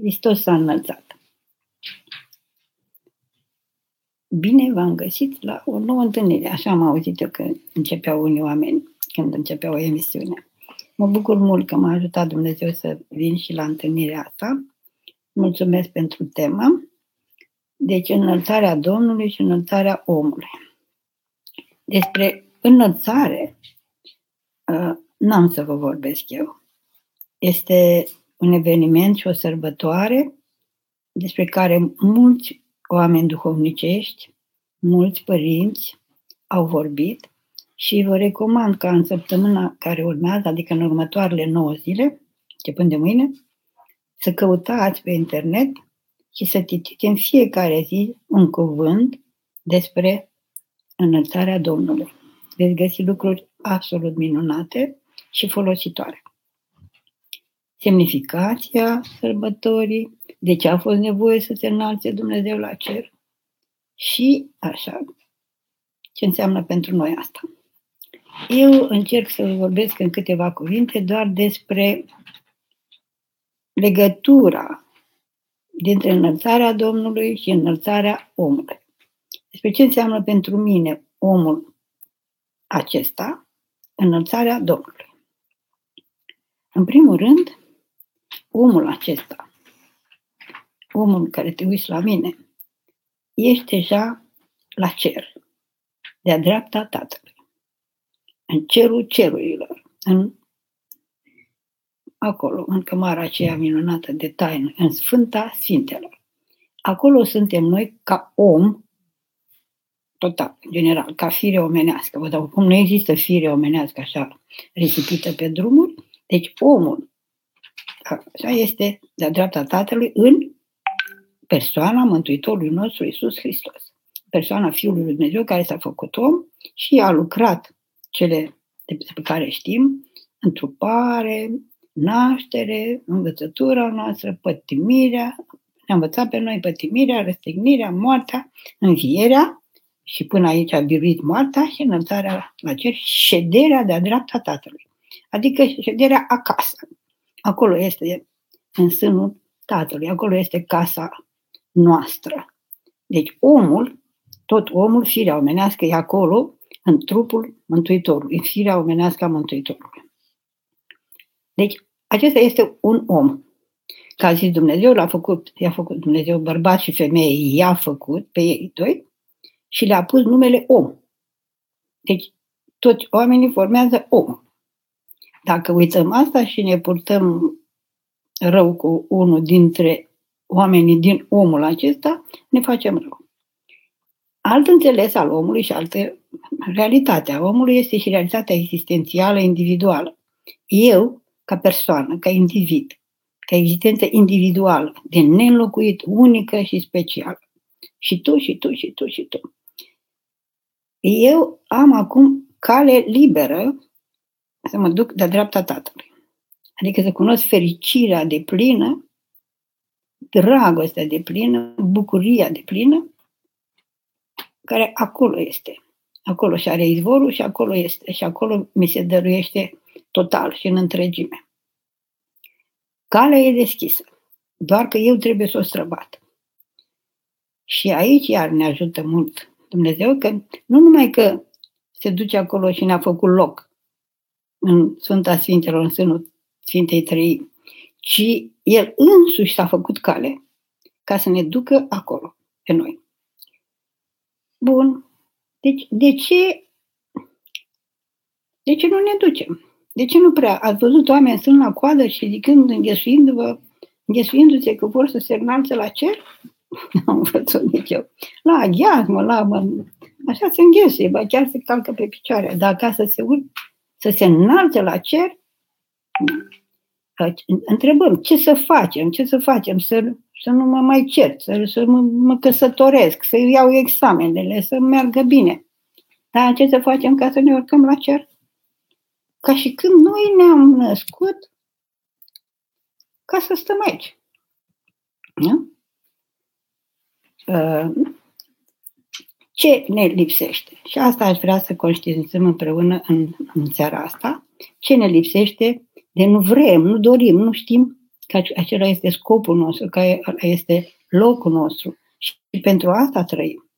Hristos s-a înălțat. Bine v-am găsit la o nouă întâlnire. Așa am auzit eu că începeau unii oameni când începea o emisiune. Mă bucur mult că m-a ajutat Dumnezeu să vin și la întâlnirea asta. Mulțumesc pentru temă. Deci înălțarea Domnului și înălțarea omului. Despre înălțare uh, n-am să vă vorbesc eu. Este un eveniment și o sărbătoare despre care mulți oameni duhovnicești, mulți părinți au vorbit și vă recomand ca în săptămâna care urmează, adică în următoarele 9 zile, începând de mâine, să căutați pe internet și să citiți în fiecare zi un cuvânt despre înălțarea Domnului. Veți găsi lucruri absolut minunate și folositoare. Semnificația sărbătorii, de ce a fost nevoie să se înalțe Dumnezeu la cer și așa, ce înseamnă pentru noi asta. Eu încerc să vorbesc în câteva cuvinte doar despre legătura dintre înălțarea Domnului și înălțarea omului. Despre ce înseamnă pentru mine omul acesta, înălțarea Domnului. În primul rând, omul acesta, omul care te uiți la mine, ești deja la cer, de-a dreapta Tatălui, în cerul cerurilor, în acolo, în cămara aceea minunată de taină, în Sfânta Sfintelor. Acolo suntem noi ca om, total, general, ca fire omenească. Vă dau cum nu există fire omenească așa risipită pe drumuri, deci omul așa este de-a dreapta Tatălui în persoana Mântuitorului nostru Isus Hristos. Persoana Fiului Lui Dumnezeu care s-a făcut om și a lucrat cele pe care știm, întrupare, naștere, învățătura noastră, pătimirea, ne-a învățat pe noi pătimirea, răstignirea, moartea, învierea și până aici a biruit moartea și înălțarea la cer, șederea de-a dreapta Tatălui. Adică șederea acasă. Acolo este în sânul Tatălui, acolo este casa noastră. Deci omul, tot omul, firea omenească, e acolo, în trupul Mântuitorului, în firea omenească a Mântuitorului. Deci, acesta este un om. Ca a zis Dumnezeu, l-a făcut, i-a făcut Dumnezeu bărbat și femeie, i-a făcut pe ei doi și le-a pus numele om. Deci, toți oamenii formează om. Dacă uităm asta și ne purtăm rău cu unul dintre oamenii din omul acesta, ne facem rău. Alt înțeles al omului și altă realitate a omului este și realitatea existențială individuală. Eu, ca persoană, ca individ, ca existență individuală, de neînlocuit, unică și specială. Și tu, și tu, și tu, și tu. Eu am acum cale liberă să mă duc de dreapta Tatălui. Adică să cunosc fericirea de plină, dragostea de plină, bucuria de plină, care acolo este. Acolo și are izvorul și acolo este. Și acolo mi se dăruiește total și în întregime. Calea e deschisă, doar că eu trebuie să o străbat. Și aici iar ne ajută mult Dumnezeu, că nu numai că se duce acolo și ne-a făcut loc, în Sfânta Sfintelor, în sânul Sfintei Trăi, ci El însuși s-a făcut cale ca să ne ducă acolo, pe noi. Bun. Deci, de ce, de ce nu ne ducem? De ce nu prea? Ați văzut oameni sunt la coadă și zicând, înghesuindu-vă, înghesuindu-se că vor să se înalțe la cer? Nu am văzut nici eu. La aghiazmă, la... Mă, așa se înghesuie, ba chiar se calcă pe picioare. Dar ca să se urc să se înalțe la cer, întrebăm ce să facem, ce să facem, să, să nu mă mai cert, să, să mă, mă căsătoresc, să iau examenele, să meargă bine. Dar ce să facem ca să ne urcăm la cer? Ca și când noi ne-am născut ca să stăm aici. Da? Uh, ce ne lipsește. Și asta aș vrea să conștientizăm împreună în, în seara asta. Ce ne lipsește de nu vrem, nu dorim, nu știm că acela este scopul nostru, că este locul nostru și pentru asta trăim.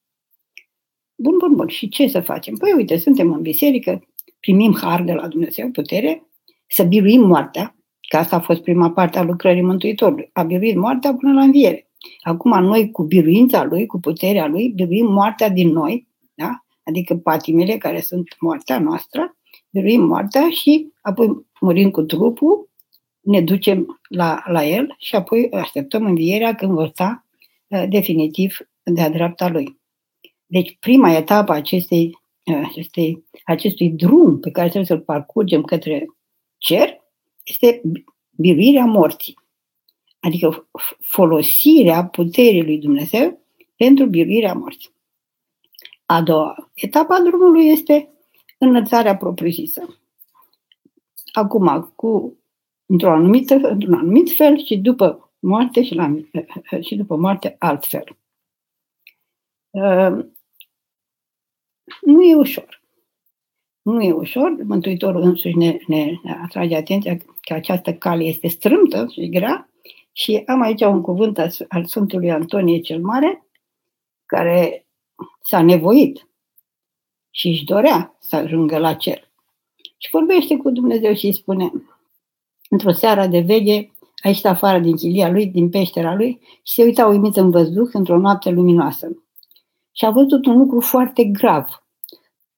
Bun, bun, bun. Și ce să facem? Păi uite, suntem în biserică, primim har de la Dumnezeu, putere, să biruim moartea, că asta a fost prima parte a lucrării Mântuitorului. A biruit moartea până la înviere. Acum noi, cu biruința Lui, cu puterea Lui, biruim moartea din noi, da? adică patimele care sunt moartea noastră, biruim moartea și apoi murim cu trupul, ne ducem la, la El și apoi așteptăm învierea când vor sta uh, definitiv de-a dreapta Lui. Deci prima etapă acestei, uh, acestei, acestui drum pe care trebuie să-l parcurgem către cer este biruirea morții. Adică folosirea puterii lui Dumnezeu pentru biruirea morții. A doua etapă a drumului este înălțarea propriu-zisă. Acum, cu, într-un anumit, într-un anumit fel și după moarte și, la, și după moarte altfel. Ehm, nu e ușor. Nu e ușor. Mântuitorul însuși ne, ne atrage atenția că această cale este strâmtă și grea și am aici un cuvânt al Sfântului Antonie cel Mare, care s-a nevoit și își dorea să ajungă la cer. Și vorbește cu Dumnezeu și îi spune, într-o seară de veche, a ieșit afară din chilia lui, din peștera lui și se uita uimit în văzduh într-o noapte luminoasă. Și a văzut un lucru foarte grav.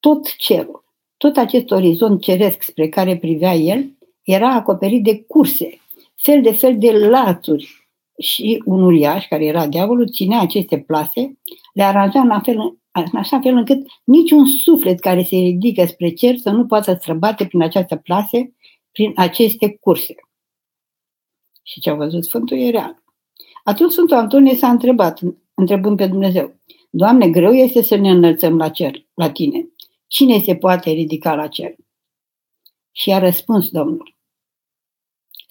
Tot cerul, tot acest orizont ceresc spre care privea el, era acoperit de curse, fel de fel de lațuri. Și un uriaș, care era diavolul, ținea aceste plase, le aranja în, fel, în așa fel încât niciun suflet care se ridică spre cer să nu poată străbate prin această plase, prin aceste curse. Și ce a văzut Sfântul e real. Atunci Sfântul Antonie s-a întrebat, întrebând pe Dumnezeu, Doamne, greu este să ne înălțăm la cer, la tine. Cine se poate ridica la cer? Și a răspuns Domnul,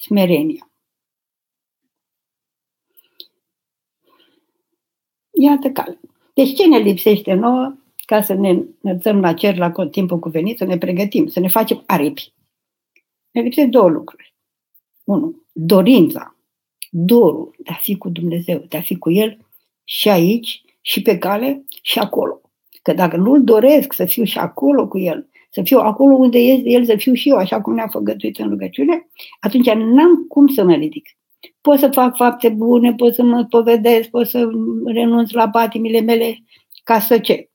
smerenia. Iată cale. Deci ce ne lipsește nouă ca să ne înălțăm la cer la timpul cuvenit, să ne pregătim, să ne facem aripi? Ne lipsesc două lucruri. Unu, dorința, dorul de a fi cu Dumnezeu, de a fi cu El și aici, și pe cale, și acolo. Că dacă nu-L doresc să fiu și acolo cu El, să fiu acolo unde este El, să fiu și eu, așa cum ne-a făgătuit în rugăciune, atunci n-am cum să mă ridic. Pot să fac fapte bune, pot să mă povedesc, pot să renunț la patimile mele, ca să ce?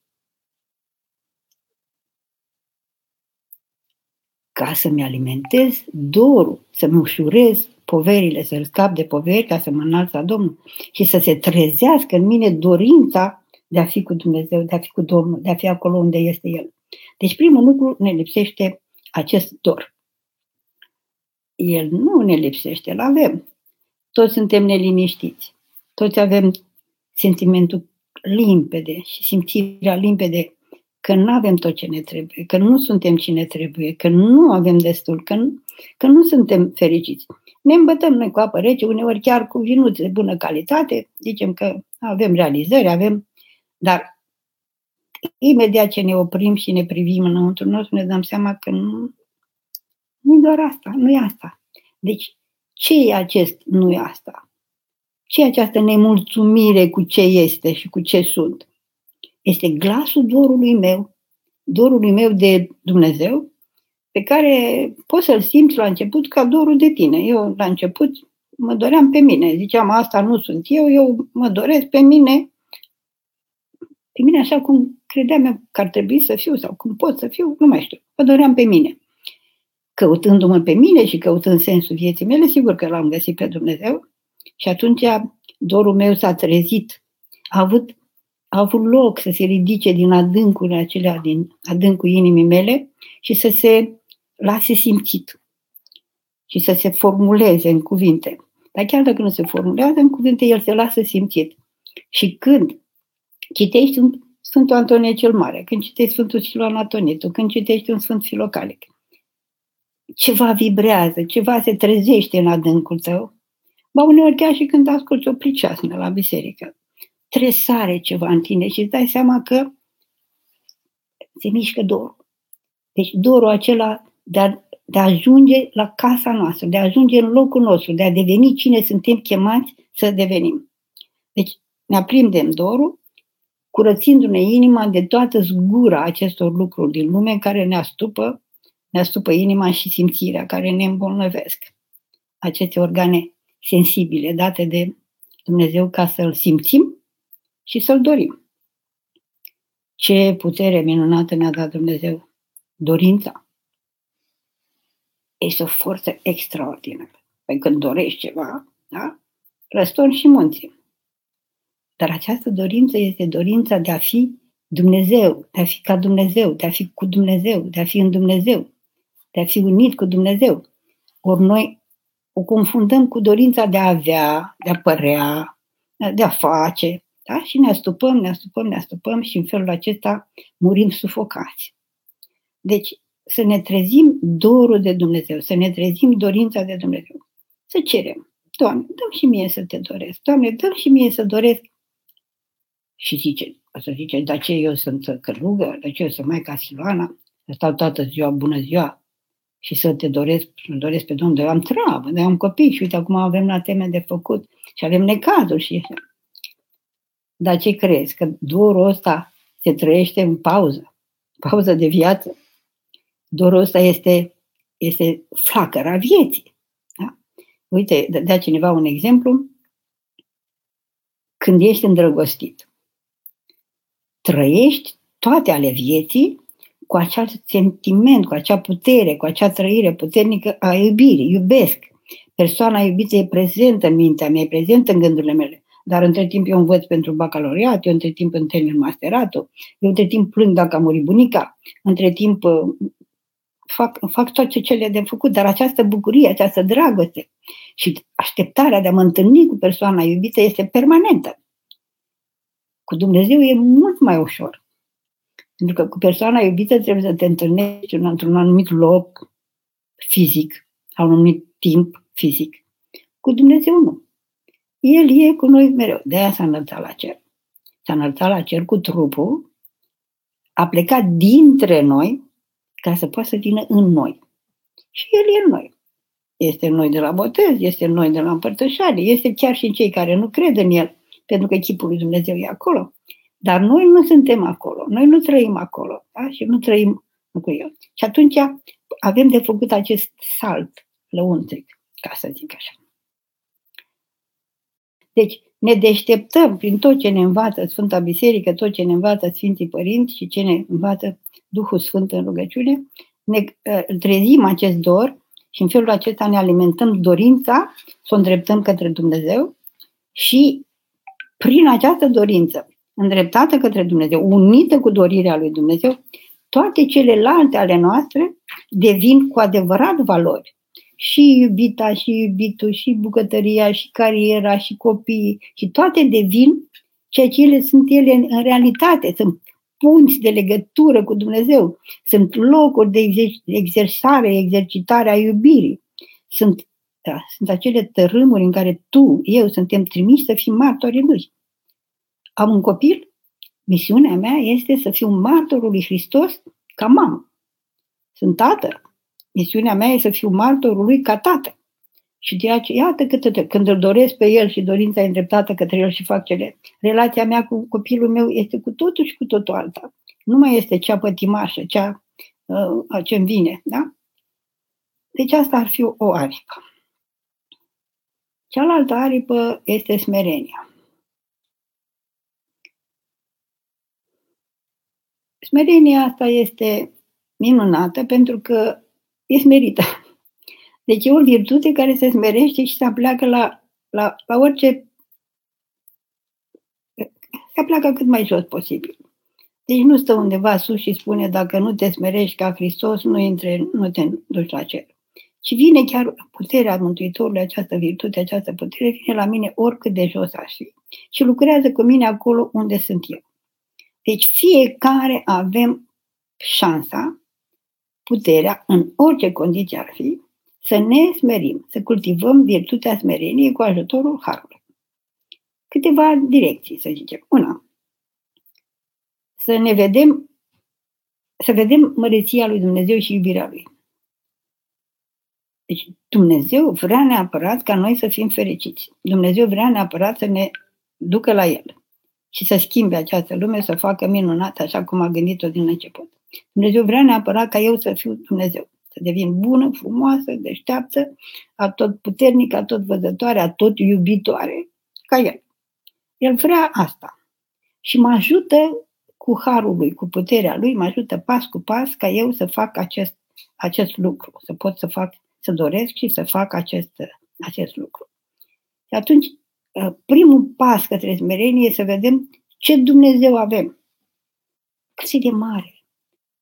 Ca să-mi alimentez dorul, să-mi ușurez poverile, să-l scap de poveri ca să mă înalț la Domnul și să se trezească în mine dorința de a fi cu Dumnezeu, de a fi cu Domnul, de a fi acolo unde este El. Deci primul lucru ne lipsește acest dor. El nu ne lipsește, îl avem. Toți suntem neliniștiți. Toți avem sentimentul limpede și simțirea limpede că nu avem tot ce ne trebuie, că nu suntem cine trebuie, că nu avem destul, că nu, că nu suntem fericiți. Ne îmbătăm noi cu apă rece, uneori chiar cu vinuțe de bună calitate, zicem că avem realizări, avem, dar imediat ce ne oprim și ne privim înăuntru nostru, ne dăm seama că nu, nu e doar asta, nu e asta. Deci, ce e acest nu e asta? Ce e această nemulțumire cu ce este și cu ce sunt? Este glasul dorului meu, dorului meu de Dumnezeu, pe care poți să-l simți la început ca dorul de tine. Eu, la început, mă doream pe mine. Ziceam, asta nu sunt eu, eu mă doresc pe mine, pe mine așa cum credeam eu că ar trebui să fiu sau cum pot să fiu, nu mai știu. Mă doream pe mine. Căutându-mă pe mine și căutând sensul vieții mele, sigur că l-am găsit pe Dumnezeu și atunci dorul meu s-a trezit. A avut, a avut loc să se ridice din adâncul acelea, din adâncul inimii mele și să se lase simțit și să se formuleze în cuvinte. Dar chiar dacă nu se formulează în cuvinte, el se lasă simțit. Și când citești un Sfântul Antonie cel Mare, când citești Sfântul Siloan Atonietu, când citești un Sfânt Filocalic, ceva vibrează, ceva se trezește în adâncul tău. Ba uneori chiar și când asculți o priceasnă la biserică, tresare ceva în tine și îți dai seama că se mișcă dorul. Deci dorul acela de a, de a ajunge la casa noastră, de a ajunge în locul nostru, de a deveni cine suntem chemați să devenim. Deci ne aprindem dorul, curățindu-ne inima de toată zgura acestor lucruri din lume care ne astupă, ne astupă inima și simțirea, care ne îmbolnăvesc. Aceste organe sensibile date de Dumnezeu ca să-L simțim și să-L dorim. Ce putere minunată ne-a dat Dumnezeu! Dorința. Este o forță extraordinară. Păi când dorești ceva, da? Răstorni și munții. Dar această dorință este dorința de a fi Dumnezeu, de a fi ca Dumnezeu, de a fi cu Dumnezeu, de a fi în Dumnezeu, de a fi unit cu Dumnezeu. Ori noi o confundăm cu dorința de a avea, de a părea, de a face, da? și ne astupăm, ne astupăm, ne astupăm și în felul acesta murim sufocați. Deci, să ne trezim dorul de Dumnezeu, să ne trezim dorința de Dumnezeu. Să cerem, Doamne, dăm și mie să te doresc, Doamne, dăm și mie să doresc. Și zice, o să zice, dar ce eu sunt călugă, de ce eu sunt Maica Silvana, stau toată ziua, bună ziua, și să te doresc, să doresc pe Domnul, eu am treabă, eu am copii și uite, acum avem la teme de făcut și avem necazuri și așa. Dar ce crezi? Că dorul ăsta se trăiește în pauză, pauză de viață. Dorul ăsta este, este flacăra vieții. Da? Uite, dea cineva un exemplu. Când ești îndrăgostit, trăiești toate ale vieții cu acel sentiment, cu acea putere, cu acea trăire puternică a iubirii. Iubesc. Persoana iubită e prezentă în mintea mea, e prezentă în gândurile mele. Dar între timp eu învăț pentru bacalaureat, eu între timp întâlnesc masteratul, eu între timp plâng dacă a murit bunica, între timp uh, fac, fac toate cele de făcut, dar această bucurie, această dragoste și așteptarea de a mă întâlni cu persoana iubită este permanentă. Cu Dumnezeu e mult mai ușor. Pentru că cu persoana iubită trebuie să te întâlnești într-un anumit loc fizic, la un anumit timp fizic. Cu Dumnezeu nu. El e cu noi mereu. De aia s-a înălțat la cer. S-a înălțat la cer cu trupul, a plecat dintre noi ca să poată să vină în noi. Și El e în noi. Este în noi de la botez, este în noi de la împărtășare, este chiar și în cei care nu cred în El, pentru că chipul lui Dumnezeu e acolo. Dar noi nu suntem acolo, noi nu trăim acolo da? și nu trăim cu El. Și atunci avem de făcut acest salt lăuntric, ca să zic așa. Deci ne deșteptăm prin tot ce ne învață Sfânta Biserică, tot ce ne învață Sfinții Părinți și ce ne învață Duhul Sfânt în rugăciune, ne ă, trezim acest dor și în felul acesta ne alimentăm dorința să o îndreptăm către Dumnezeu și prin această dorință îndreptată către Dumnezeu, unită cu dorirea lui Dumnezeu, toate celelalte ale noastre devin cu adevărat valori. Și iubita, și iubitul, și bucătăria, și cariera, și copiii, și toate devin ceea ce ele sunt ele în, în realitate. Sunt punți de legătură cu Dumnezeu, sunt locuri de exersare, exercitare a iubirii, sunt, da, sunt acele tărâmuri în care tu, eu, suntem trimiși să fim martorii lui am un copil, misiunea mea este să fiu martorul lui Hristos ca mamă. Sunt tată. Misiunea mea este să fiu martorul lui ca tată. Și de aceea, iată câte, când îl doresc pe el și dorința e îndreptată către el și fac cele, relația mea cu copilul meu este cu totul și cu totul alta. Nu mai este cea pătimașă, cea uh, ce-mi vine, da? Deci asta ar fi o aripă. Cealaltă aripă este smerenia. Smerenia asta este minunată pentru că e smerită. Deci e o virtute care se smerește și se apleacă la, la, la orice... Se apleacă cât mai jos posibil. Deci nu stă undeva sus și spune dacă nu te smerești ca Hristos, nu, intre, nu te duci la cer. Și vine chiar puterea Mântuitorului, această virtute, această putere, vine la mine oricât de jos aș fi. Și lucrează cu mine acolo unde sunt eu. Deci fiecare avem șansa, puterea, în orice condiție ar fi, să ne smerim, să cultivăm virtutea smereniei cu ajutorul Harului. Câteva direcții, să zicem. Una, să ne vedem, să vedem măreția lui Dumnezeu și iubirea lui. Deci Dumnezeu vrea neapărat ca noi să fim fericiți. Dumnezeu vrea neapărat să ne ducă la El și să schimbe această lume, să facă minunată așa cum a gândit-o din început. Dumnezeu vrea neapărat ca eu să fiu Dumnezeu, să devin bună, frumoasă, deșteaptă, tot puternică, tot văzătoare, tot iubitoare, ca El. El vrea asta. Și mă ajută cu harul lui, cu puterea lui, mă ajută pas cu pas ca eu să fac acest, acest lucru, să pot să fac, să doresc și să fac acest, acest lucru. Și atunci, ă, primul pas către smerenie e să vedem ce Dumnezeu avem. Cât e de mare,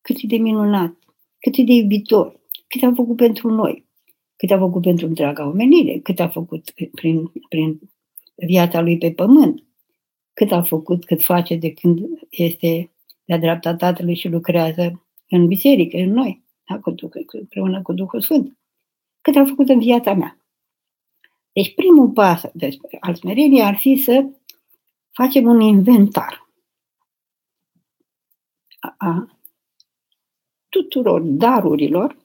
cât e de minunat, cât e de iubitor, cât a făcut pentru noi, cât a făcut pentru întreaga omenire, cât a făcut prin, prin viața lui pe pământ, cât a făcut, cât face de când este de-a dreapta Tatălui și lucrează în biserică, în noi, da? cu Duhul, împreună cu Duhul Sfânt. Cât a făcut în viața mea. Deci primul pas al smereniei ar fi să facem un inventar a, a tuturor darurilor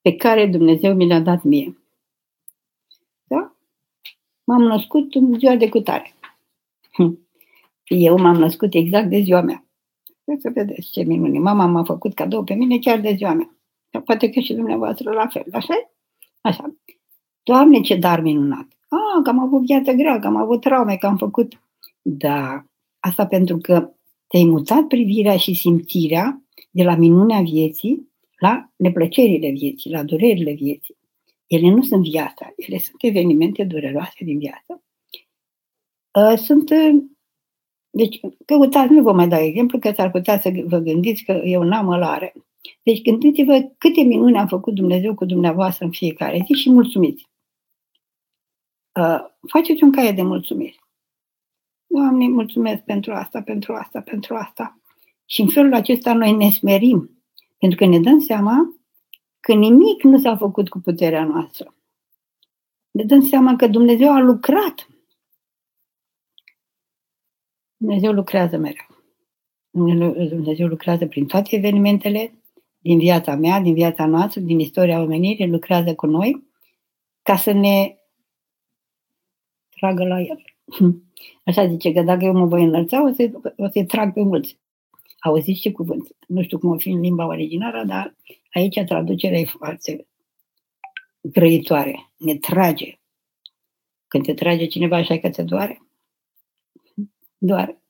pe care Dumnezeu mi le-a dat mie. Da? M-am născut în ziua de cutare. Eu m-am născut exact de ziua mea. Să vedeți ce minune. Mama m-a făcut cadou pe mine chiar de ziua mea. Poate că și dumneavoastră la fel, așa Așa. Doamne, ce dar minunat! Ah, că am avut viață grea, că am avut traume, că am făcut... Da, asta pentru că te-ai mutat privirea și simțirea de la minunea vieții la neplăcerile vieții, la durerile vieții. Ele nu sunt viața, ele sunt evenimente dureroase din viață Uh, sunt uh, deci, căutați, nu vă mai dau exemplu, că s-ar putea să vă gândiți că eu n-am ălare. Deci gândiți-vă câte minuni a făcut Dumnezeu cu dumneavoastră în fiecare zi și mulțumiți. Uh, faceți un caiet de mulțumiri. Doamne, mulțumesc pentru asta, pentru asta, pentru asta. Și în felul acesta noi ne smerim, pentru că ne dăm seama că nimic nu s-a făcut cu puterea noastră. Ne dăm seama că Dumnezeu a lucrat Dumnezeu lucrează mereu. Dumnezeu lucrează prin toate evenimentele din viața mea, din viața noastră, din istoria omenirii, lucrează cu noi ca să ne tragă la el. Așa zice că dacă eu mă voi înălța, o, să, o să-i trag pe mulți. Auziți ce cuvânt? Nu știu cum o fi în limba originală, dar aici traducerea e foarte grăitoare. Ne trage. Când te trage cineva așa că te doare, doare.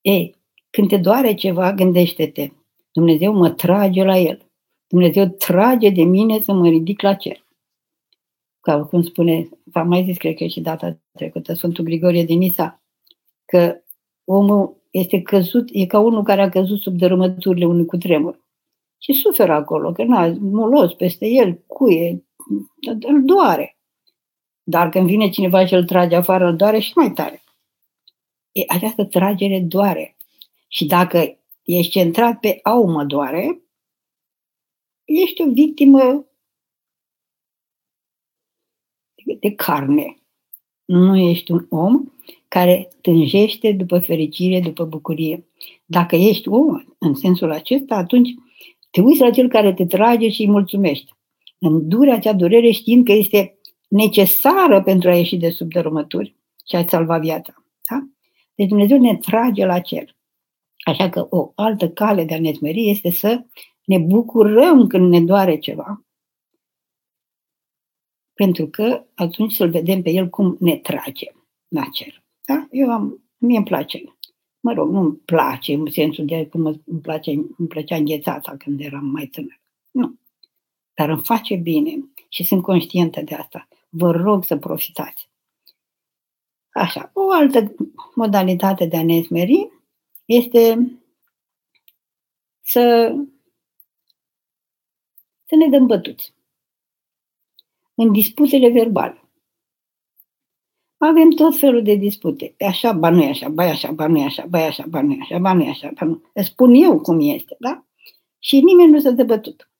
Ei, când te doare ceva, gândește-te. Dumnezeu mă trage la el. Dumnezeu trage de mine să mă ridic la cer. Ca cum spune, v-am mai zis, cred că și data trecută, Sfântul Grigorie din Nisa, că omul este căzut, e ca unul care a căzut sub dărâmăturile unui cutremur. Și suferă acolo, că n-a molos peste el, cuie, îl doare. Dar când vine cineva și îl trage afară, îl doare și mai tare e, această tragere doare. Și dacă ești centrat pe au mă doare, ești o victimă de carne. Nu ești un om care tânjește după fericire, după bucurie. Dacă ești om în sensul acesta, atunci te uiți la cel care te trage și îi mulțumești. Îndure acea durere știind că este necesară pentru a ieși de sub dărâmături și a-ți salva viața. Da? Deci Dumnezeu ne trage la cer. Așa că o altă cale de a ne smeri este să ne bucurăm când ne doare ceva. Pentru că atunci să-L vedem pe El cum ne trage la cer. Da? Eu am, mie îmi place. Mă rog, nu îmi place în sensul de cum îmi, place, îmi plăcea înghețata când eram mai tânăr. Nu. Dar îmi face bine și sunt conștientă de asta. Vă rog să profitați. Așa, o altă modalitate de a ne smeri este să, să ne dăm bătuți în disputele verbale. Avem tot felul de dispute. Așa, ba nu e așa, ba e așa, ba nu e așa, ba e așa, ba nu e așa, ba nu e așa, ba nu. Spun eu cum este, da? Și nimeni nu se dă bătut.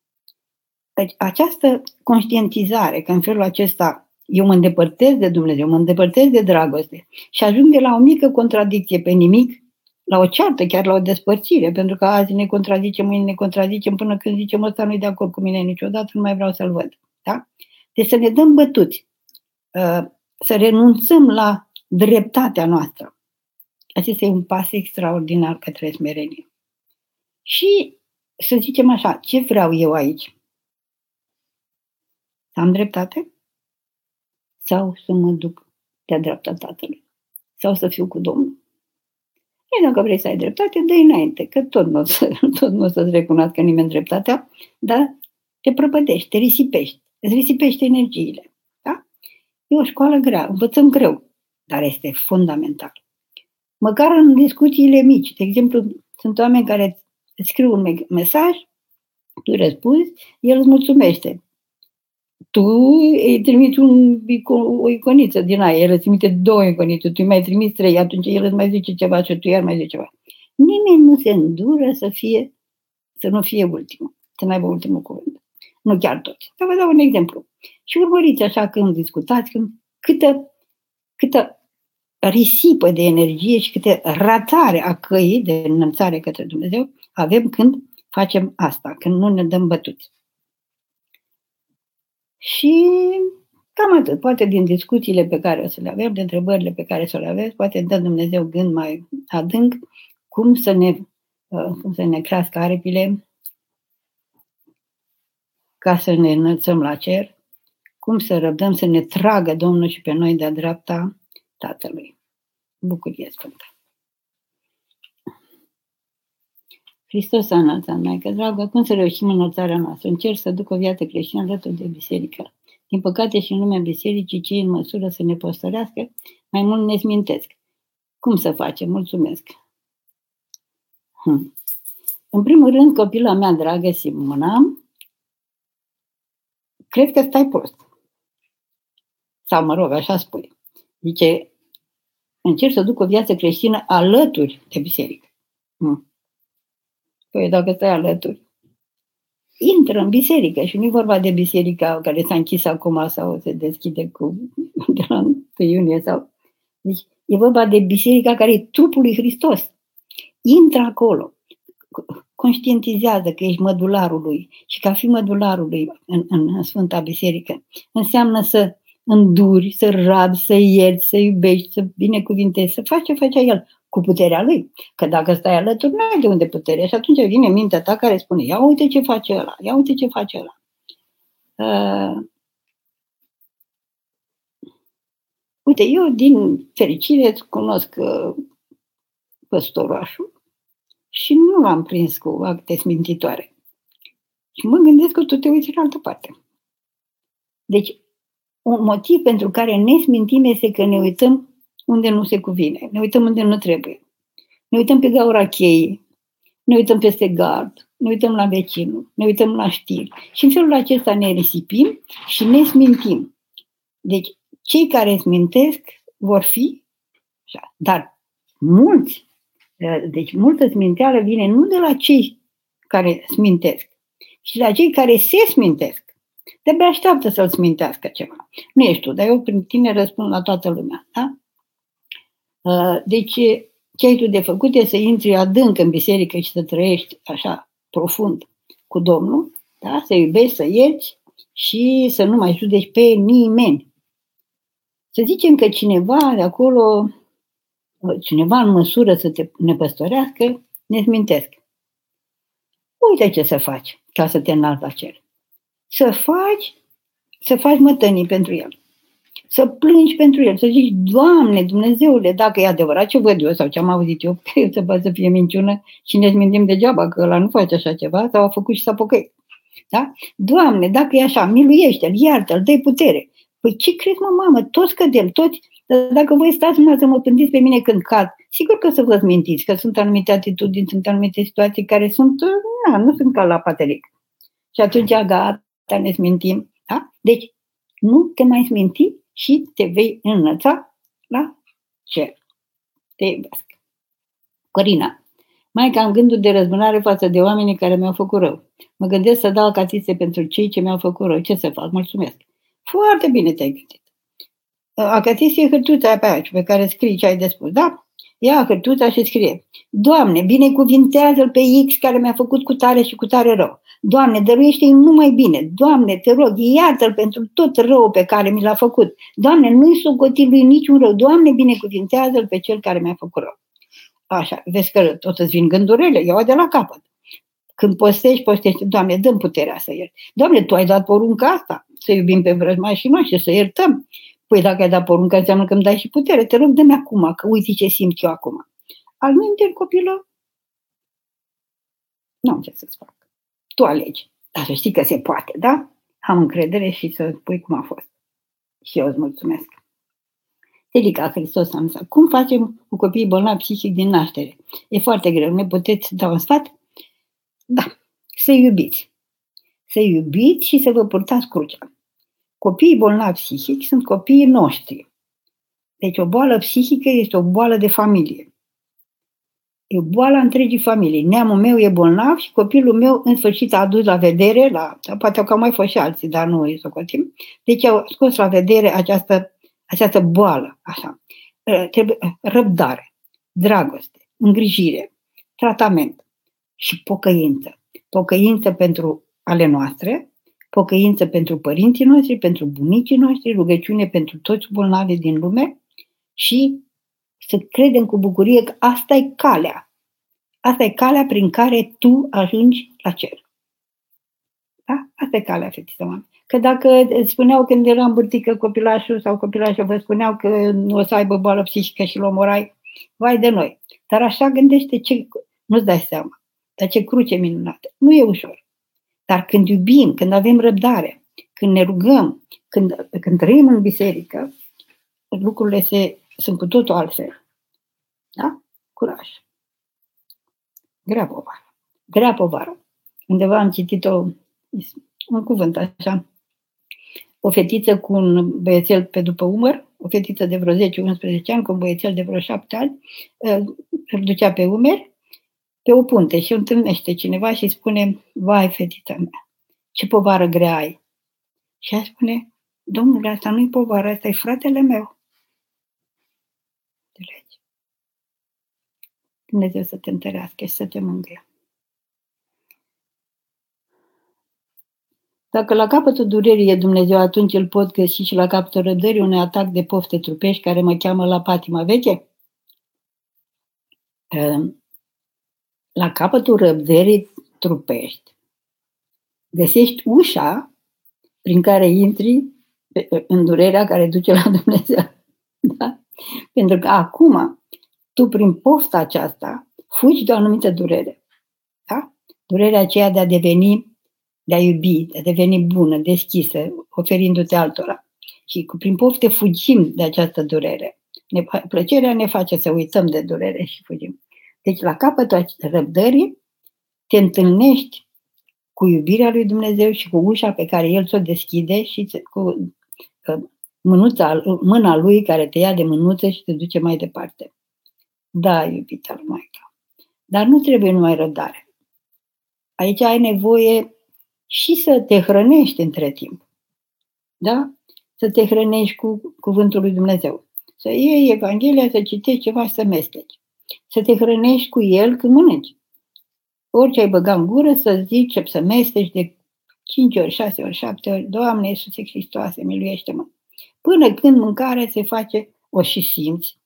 Deci această conștientizare că în felul acesta eu mă îndepărtez de Dumnezeu, mă îndepărtez de dragoste și ajung de la o mică contradicție pe nimic la o ceartă, chiar la o despărțire, pentru că azi ne contrazicem, mâine ne contrazicem, până când zicem ăsta nu e de acord cu mine niciodată, nu mai vreau să-l văd. Da? Deci să ne dăm bătuți, uh, să renunțăm la dreptatea noastră. Acesta e un pas extraordinar către smerenie. Și să zicem așa, ce vreau eu aici? Să am dreptate? Sau să mă duc de-a dreapta Tatălui? Sau să fiu cu Domnul? E, dacă vrei să ai dreptate, dă înainte, că tot nu o, să, tot nu o să-ți recunoască nimeni dreptatea, dar te prăpădești, te risipești, îți risipești energiile. Da? E o școală grea, învățăm greu, dar este fundamental. Măcar în discuțiile mici, de exemplu, sunt oameni care îți scriu un mesaj, tu răspunzi, el îți mulțumește. Tu îi trimiți un, o iconiță din aia, el îți trimite două iconițe, tu îi mai trimiți trei, atunci el îți mai zice ceva și tu iar mai zice ceva. Nimeni nu se îndură să fie, să nu fie ultimul, să nu aibă ultimul cuvânt. Nu chiar toți. Să vă dau un exemplu. Și urmăriți așa când discutați, când, câtă, câtă risipă de energie și câte ratare a căii de înălțare către Dumnezeu avem când facem asta, când nu ne dăm bătuți. Și cam atât. Poate din discuțiile pe care o să le avem, de întrebările pe care să le aveți, poate dă Dumnezeu gând mai adânc cum să ne, uh, cum să ne crească aripile ca să ne înălțăm la cer, cum să răbdăm să ne tragă Domnul și pe noi de-a dreapta Tatălui. Bucurie Sfântă. Hristos a înălțat, Maică dragă, cum să reușim înălțarea noastră? Încerc să duc o viață creștină alături de biserică. Din păcate și în lumea bisericii, cei în măsură să ne postărească, mai mult ne smintesc. Cum să facem? Mulțumesc. Hm. În primul rând, copila mea dragă, Simona, cred că stai prost. Sau, mă rog, așa spui. Zice, încerc să duc o viață creștină alături de biserică. Hm. Păi dacă stai alături, intră în biserică și nu e vorba de biserica care s-a închis acum sau se deschide cu de la 1 iunie sau... Deci e vorba de biserica care e trupul lui Hristos. Intră acolo, conștientizează că ești mădularul lui și ca fi mădularul lui în, în Sfânta Biserică înseamnă să înduri, să rabi, să ierți, să iubești, să binecuvintezi, să faci ce face el cu puterea lui. Că dacă stai alături, nu ai de unde putere. Și atunci vine mintea ta care spune, ia uite ce face ăla, ia uite ce face ăla. Uh, uite, eu din fericire îți cunosc uh, păstorașul și nu l-am prins cu acte smintitoare. Și mă gândesc că tu te uiți în altă parte. Deci, un motiv pentru care ne smintim este că ne uităm unde nu se cuvine, ne uităm unde nu trebuie. Ne uităm pe gaura cheii, ne uităm peste gard, ne uităm la vecinul, ne uităm la știri. Și în felul acesta ne risipim și ne smintim. Deci, cei care smintesc vor fi, dar mulți, deci multă sminteală vine nu de la cei care smintesc, ci de la cei care se smintesc. De așteaptă să-l smintească ceva. Nu ești tu, dar eu prin tine răspund la toată lumea. Da? Uh, deci, ce ai tu de făcut e să intri adânc în biserică și să trăiești așa profund cu Domnul, da? să iubești, să ierți și să nu mai judeci pe nimeni. Să zicem că cineva de acolo, uh, cineva în măsură să te nepăstorească, ne smintesc. Uite ce să faci ca să te înalți la cer. Să faci, să faci mătănii pentru el să plângi pentru el, să zici, Doamne, Dumnezeule, dacă e adevărat ce văd eu sau ce am auzit eu, că să poate să fie minciună și ne mintim degeaba că ăla nu face așa ceva sau a făcut și s-a pocăit. Da? Doamne, dacă e așa, miluiește-l, iartă-l, dă putere. Păi ce crezi, mă, mamă, toți cădem, toți, dacă voi stați numai să mă gândiți pe mine când cad, sigur că să vă mintiți, că sunt anumite atitudini, sunt anumite situații care sunt, na, nu sunt ca la pateric. Și atunci, gata, ne smintim. Da? Deci, nu te mai sminti și te vei înălța la cer. Te iubesc. Corina. Mai am gândul de răzbunare față de oamenii care mi-au făcut rău. Mă gândesc să dau acatițe pentru cei ce mi-au făcut rău. Ce să fac? Mulțumesc. Foarte bine te-ai gândit. Acatițe e hârtuța aia pe aici, pe care scrii ce ai de spus, da? Ia hârtuța și scrie. Doamne, binecuvintează-l pe X care mi-a făcut cu tare și cu tare rău. Doamne, dăruiește-i numai bine. Doamne, te rog, iartă-l pentru tot rău pe care mi l-a făcut. Doamne, nu-i socotit lui niciun rău. Doamne, binecuvintează-l pe cel care mi-a făcut rău. Așa, vezi că tot îți vin gândurile, iau de la capăt. Când postești, postești, Doamne, dăm puterea să iert. Doamne, Tu ai dat porunca asta, să iubim pe vrăjmașii noștri, să iertăm. Păi dacă ai dat porunca, înseamnă că îmi dai și putere. Te rog, dă-mi acum, că uite ce simt eu acum. Al minte, copilul, nu am ce să-ți fac. Tu alegi. Dar să știi că se poate, da? Am încredere și să spui cum a fost. Și eu îți mulțumesc. Telica Hristos am zis, cum facem cu copiii bolnavi psihic din naștere? E foarte greu. Ne puteți da un sfat? Da. Să iubiți. Să iubiți și să vă purtați crucea. Copiii bolnavi psihic sunt copiii noștri. Deci o boală psihică este o boală de familie. E boala întregii familii. Neamul meu e bolnav și copilul meu în sfârșit a adus la vedere, la, poate că au mai fost și alții, dar nu îi socotim, deci au scos la vedere această, această boală, așa. Trebuie răbdare, dragoste, îngrijire, tratament și pocăință. Pocăință pentru ale noastre, pocăință pentru părinții noștri, pentru bunicii noștri, rugăciune pentru toți bolnavi din lume și să credem cu bucurie că asta e calea. Asta e calea prin care tu ajungi la cer. Da? Asta e calea, fetiță mea. Că dacă îți spuneau când eram bârtică copilașul sau copilașul vă spuneau că nu o să aibă boală psihică și l omorai, vai de noi. Dar așa gândește ce, nu-ți dai seama. Dar ce cruce minunată. Nu e ușor. Dar când iubim, când avem răbdare, când ne rugăm, când, când trăim în biserică, lucrurile se sunt cu totul altfel. Da? Curaj. Grea povară. Grea povară. Undeva am citit o, un cuvânt așa. O fetiță cu un băiețel pe după umăr, o fetiță de vreo 10-11 ani cu un băiețel de vreo 7 ani, ă, îl ducea pe umeri pe o punte și o întâlnește cineva și spune, vai, fetița mea, ce povară grea ai. Și ea spune, domnule, asta nu-i povară, asta e fratele meu. Dumnezeu să te întărească și să te mângâie. Dacă la capătul durerii e Dumnezeu, atunci îl pot găsi și la capătul răbdării unui atac de pofte trupești care mă cheamă la patima veche? Ehm, la capătul răbdării trupești găsești ușa prin care intri în durerea care duce la Dumnezeu. Da? Pentru că acum tu prin pofta aceasta fugi de o anumită durere. Da? Durerea aceea de a deveni, de a iubi, de a deveni bună, deschisă, oferindu-te altora. Și cu, prin pofte fugim de această durere. Ne, plăcerea ne face să uităm de durere și fugim. Deci, la capătul răbdării, te întâlnești cu iubirea lui Dumnezeu și cu ușa pe care El ți-o deschide și cu uh, mânuța, mâna Lui care te ia de mânuță și te duce mai departe. Da, iubita Maica. Dar nu trebuie numai răbdare. Aici ai nevoie și să te hrănești între timp. Da? Să te hrănești cu cuvântul lui Dumnezeu. Să iei Evanghelia, să citești ceva, să mesteci. Să te hrănești cu el când mănânci. Orice ai băga în gură, să zici, să mesteci de 5 ori, 6 ori, 7 ori, Doamne Iisuse Hristoase, miluiește-mă. Până când mâncarea se face, o și simți,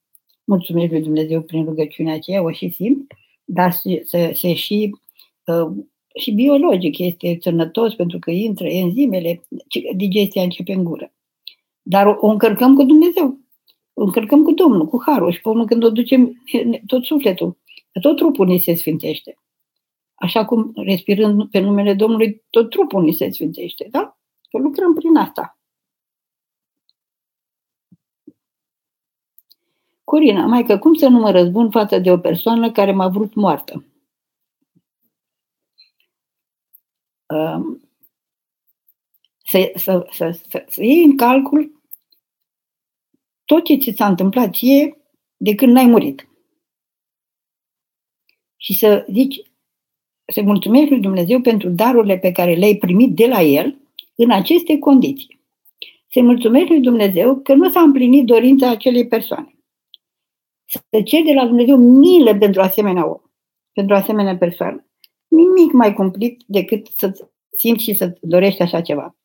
mulțumesc lui Dumnezeu prin rugăciunea aceea, o și simt, dar se, se, se și, uh, și biologic este sănătos pentru că intră enzimele, digestia începe în gură. Dar o, o încărcăm cu Dumnezeu. O încărcăm cu Domnul, cu Harul și pe urmă când o ducem tot sufletul, tot trupul ni se sfintește. Așa cum respirând pe numele Domnului, tot trupul ni se sfintește, da? Că lucrăm prin asta. Corina, mai că cum să nu mă răzbun față de o persoană care m-a vrut moartă? Să, să, să, să, să iei în calcul tot ce ți s-a întâmplat ție de când n-ai murit. Și să zici, să mulțumești lui Dumnezeu pentru darurile pe care le-ai primit de la El în aceste condiții. Să mulțumești lui Dumnezeu că nu s-a împlinit dorința acelei persoane să cer de la Dumnezeu milă pentru asemenea om, pentru asemenea persoană. nimic mai cumplit decât să simți și să dorești așa ceva.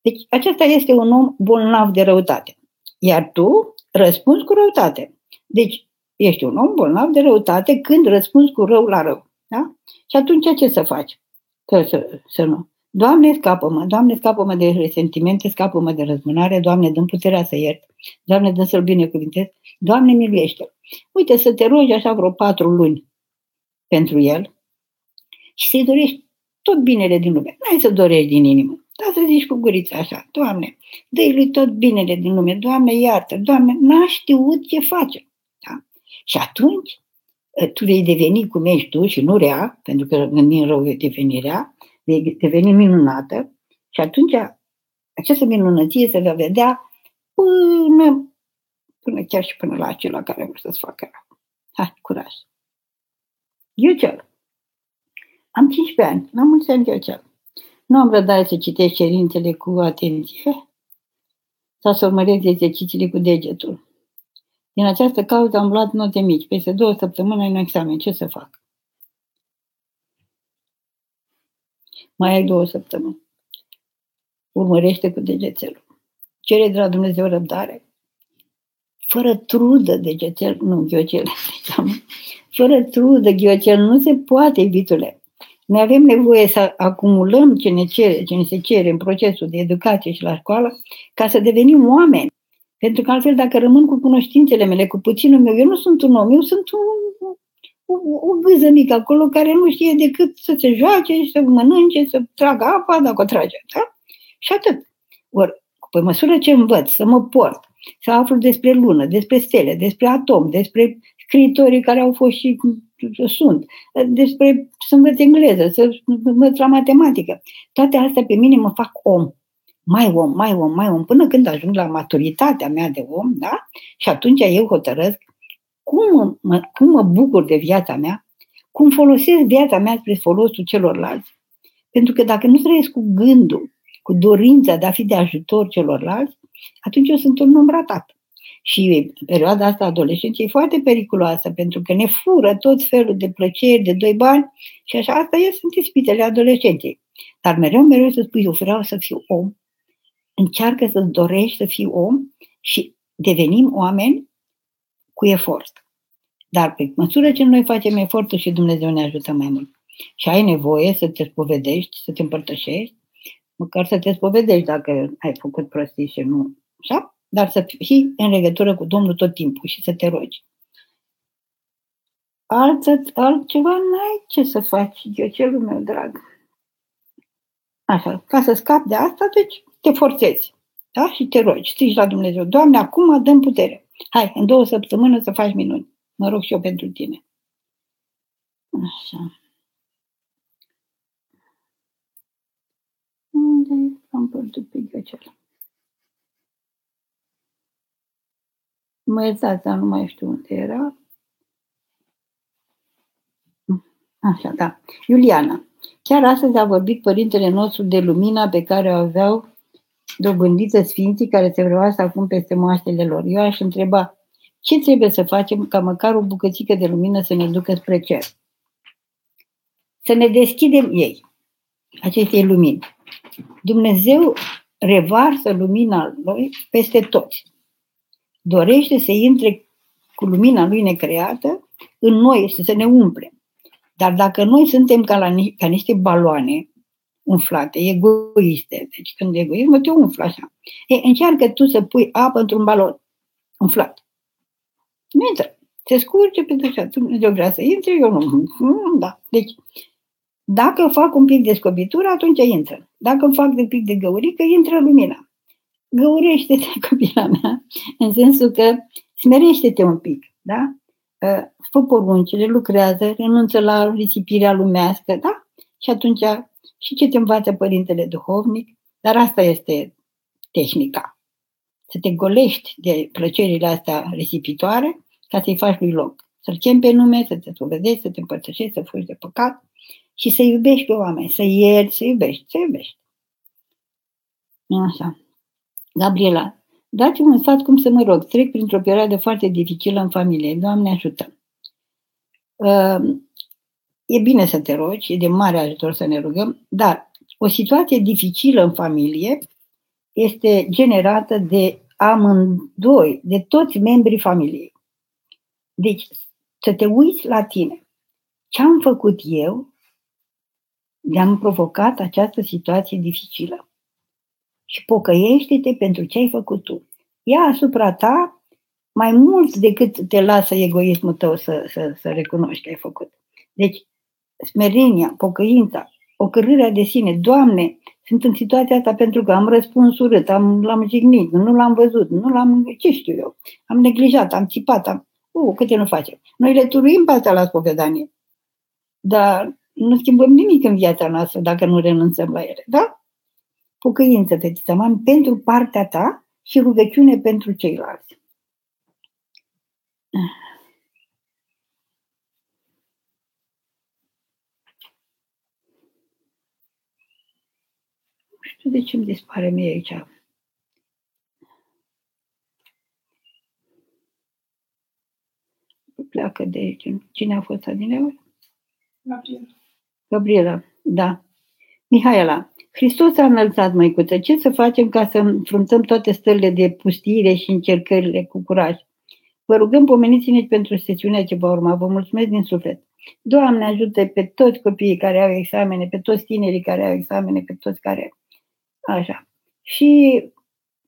Deci acesta este un om bolnav de răutate. Iar tu răspunzi cu răutate. Deci ești un om bolnav de răutate când răspunzi cu rău la rău. Da? Și atunci ce să faci? Că să, să nu. Doamne, scapă-mă, Doamne, scapă-mă de resentimente, scapă-mă de răzbunare, Doamne, dă puterea să iert, Doamne, dă să-l binecuvintez, Doamne, miluiește Uite, să te rogi așa vreo patru luni pentru el și să-i dorești tot binele din lume. Nu ai să dorești din inimă, dar să zici cu gurița așa, Doamne, dă lui tot binele din lume, Doamne, iartă, Doamne, n-a știut ce face. Da? Și atunci tu vei deveni cum ești tu și nu rea, pentru că gândim rău vei deveni rea, vei deveni minunată și atunci această minunăție se va vedea până, până chiar și până la acela care vor să-ți facă rău. Hai, curaj! Ghiocel. Am 15 ani, la mulți ani Ghiocel. Nu am răbdare să citesc cerințele cu atenție sau să urmăresc exercițiile cu degetul. Din această cauză am luat note mici. Peste două săptămâni în examen. Ce să fac? Mai ai două săptămâni. Urmărește cu degețelul. Cere de la Dumnezeu răbdare. Fără trudă degețel, nu ghiocel, fără trudă ghiocel, nu se poate, iubitule. Noi avem nevoie să acumulăm ce ne, cere, ce ne se cere în procesul de educație și la școală ca să devenim oameni. Pentru că altfel, dacă rămân cu cunoștințele mele, cu puținul meu, eu nu sunt un om, eu sunt un, o, o gâză mică acolo care nu știe decât să se joace, să mănânce, să tragă apa, dacă o trage. Da? Și atât. Ori, pe măsură ce învăț să mă port, să aflu despre lună, despre stele, despre atom, despre scriitorii care au fost și sunt, despre să învăț engleză, să învăț la matematică. Toate astea pe mine mă fac om mai om, mai om, mai om, până când ajung la maturitatea mea de om, da? Și atunci eu hotărăsc cum mă, cum mă bucur de viața mea, cum folosesc viața mea spre folosul celorlalți. Pentru că dacă nu trăiesc cu gândul, cu dorința de a fi de ajutor celorlalți, atunci eu sunt un om ratat. Și perioada asta adolescenței e foarte periculoasă, pentru că ne fură tot felul de plăceri, de doi bani și așa, asta e, sunt ispitele adolescenței. Dar mereu, mereu să spui, eu vreau să fiu om, încearcă să-ți dorești să fii om și devenim oameni cu efort. Dar pe măsură ce noi facem efortul și Dumnezeu ne ajută mai mult. Și ai nevoie să te spovedești, să te împărtășești, măcar să te spovedești dacă ai făcut prostii și nu așa, dar să fii în legătură cu Domnul tot timpul și să te rogi. Altă, altceva n-ai ce să faci, eu celul meu drag. Așa, ca să scapi de asta, deci te forțezi. Da? Și te rogi, strigi la Dumnezeu. Doamne, acum dăm putere. Hai, în două săptămâni să faci minuni. Mă rog și eu pentru tine. Așa. Unde am pierdut pe ghiocel? Mă iertați, dar nu mai știu unde era. Așa, da. Iuliana. Chiar astăzi a vorbit părintele nostru de lumina pe care o aveau dobândită sfinții care se vreau acum peste moaștele lor. Eu aș întreba, ce trebuie să facem ca măcar o bucățică de lumină să ne ducă spre cer? Să ne deschidem ei, acestei lumini. Dumnezeu revarsă lumina Lui peste toți. Dorește să intre cu lumina Lui necreată în noi și să ne umple. Dar dacă noi suntem ca, la, ca niște baloane umflate, egoiste. Deci când egoismul te umflă așa. E, încearcă tu să pui apă într-un balon umflat. Nu intră. Se scurge pentru că Dumnezeu vrea să intre, eu nu. Mm, da. Deci, dacă fac un pic de scobitură, atunci intră. Dacă fac un pic de găurică, intră lumina. Găurește-te, copila mea, în sensul că smerește-te un pic, da? Ă, fă poruncile, lucrează, renunță la risipirea lumească, da? Și atunci și ce te învață Părintele Duhovnic, dar asta este tehnica. Să te golești de plăcerile astea risipitoare ca să-i faci lui loc. Să-L chem pe nume, să te spovedești, să te împărtășești, să fugi de păcat și să iubești pe oameni, să ierți, să iubești, să iubești. Așa. Gabriela, dați-mi un sfat cum să mă rog. Trec printr-o perioadă foarte dificilă în familie. Doamne ajută. Uh, e bine să te rogi, e de mare ajutor să ne rugăm, dar o situație dificilă în familie este generată de amândoi, de toți membrii familiei. Deci, să te uiți la tine. Ce am făcut eu de-am provocat această situație dificilă? Și pocăiește-te pentru ce ai făcut tu. Ia asupra ta mai mult decât te lasă egoismul tău să, să, să recunoști că ai făcut. Deci, smerenia, pocăința, ocărârea de sine, Doamne, sunt în situația asta pentru că am răspuns urât, am, l-am jignit, nu l-am văzut, nu l-am, ce știu eu, am neglijat, am țipat, am... Uh, câte nu facem. Noi le turuim pe asta la spovedanie. Dar nu schimbăm nimic în viața noastră dacă nu renunțăm la ele, da? Pocăință, fetița mea, pentru partea ta și rugăciune pentru ceilalți. Nu știu de ce îmi dispare mie aici. Pleacă de aici. Cine a fost adineaua? Gabriela. Gabriela, da. Mihaela, Hristos a înălțat, măicuță, ce să facem ca să înfruntăm toate stările de pustire și încercările cu curaj? Vă rugăm, pomeniți-ne pentru sesiunea ce va urma. Vă mulțumesc din suflet. Doamne, ajută pe toți copiii care au examene, pe toți tinerii care au examene, pe toți care... Așa. Și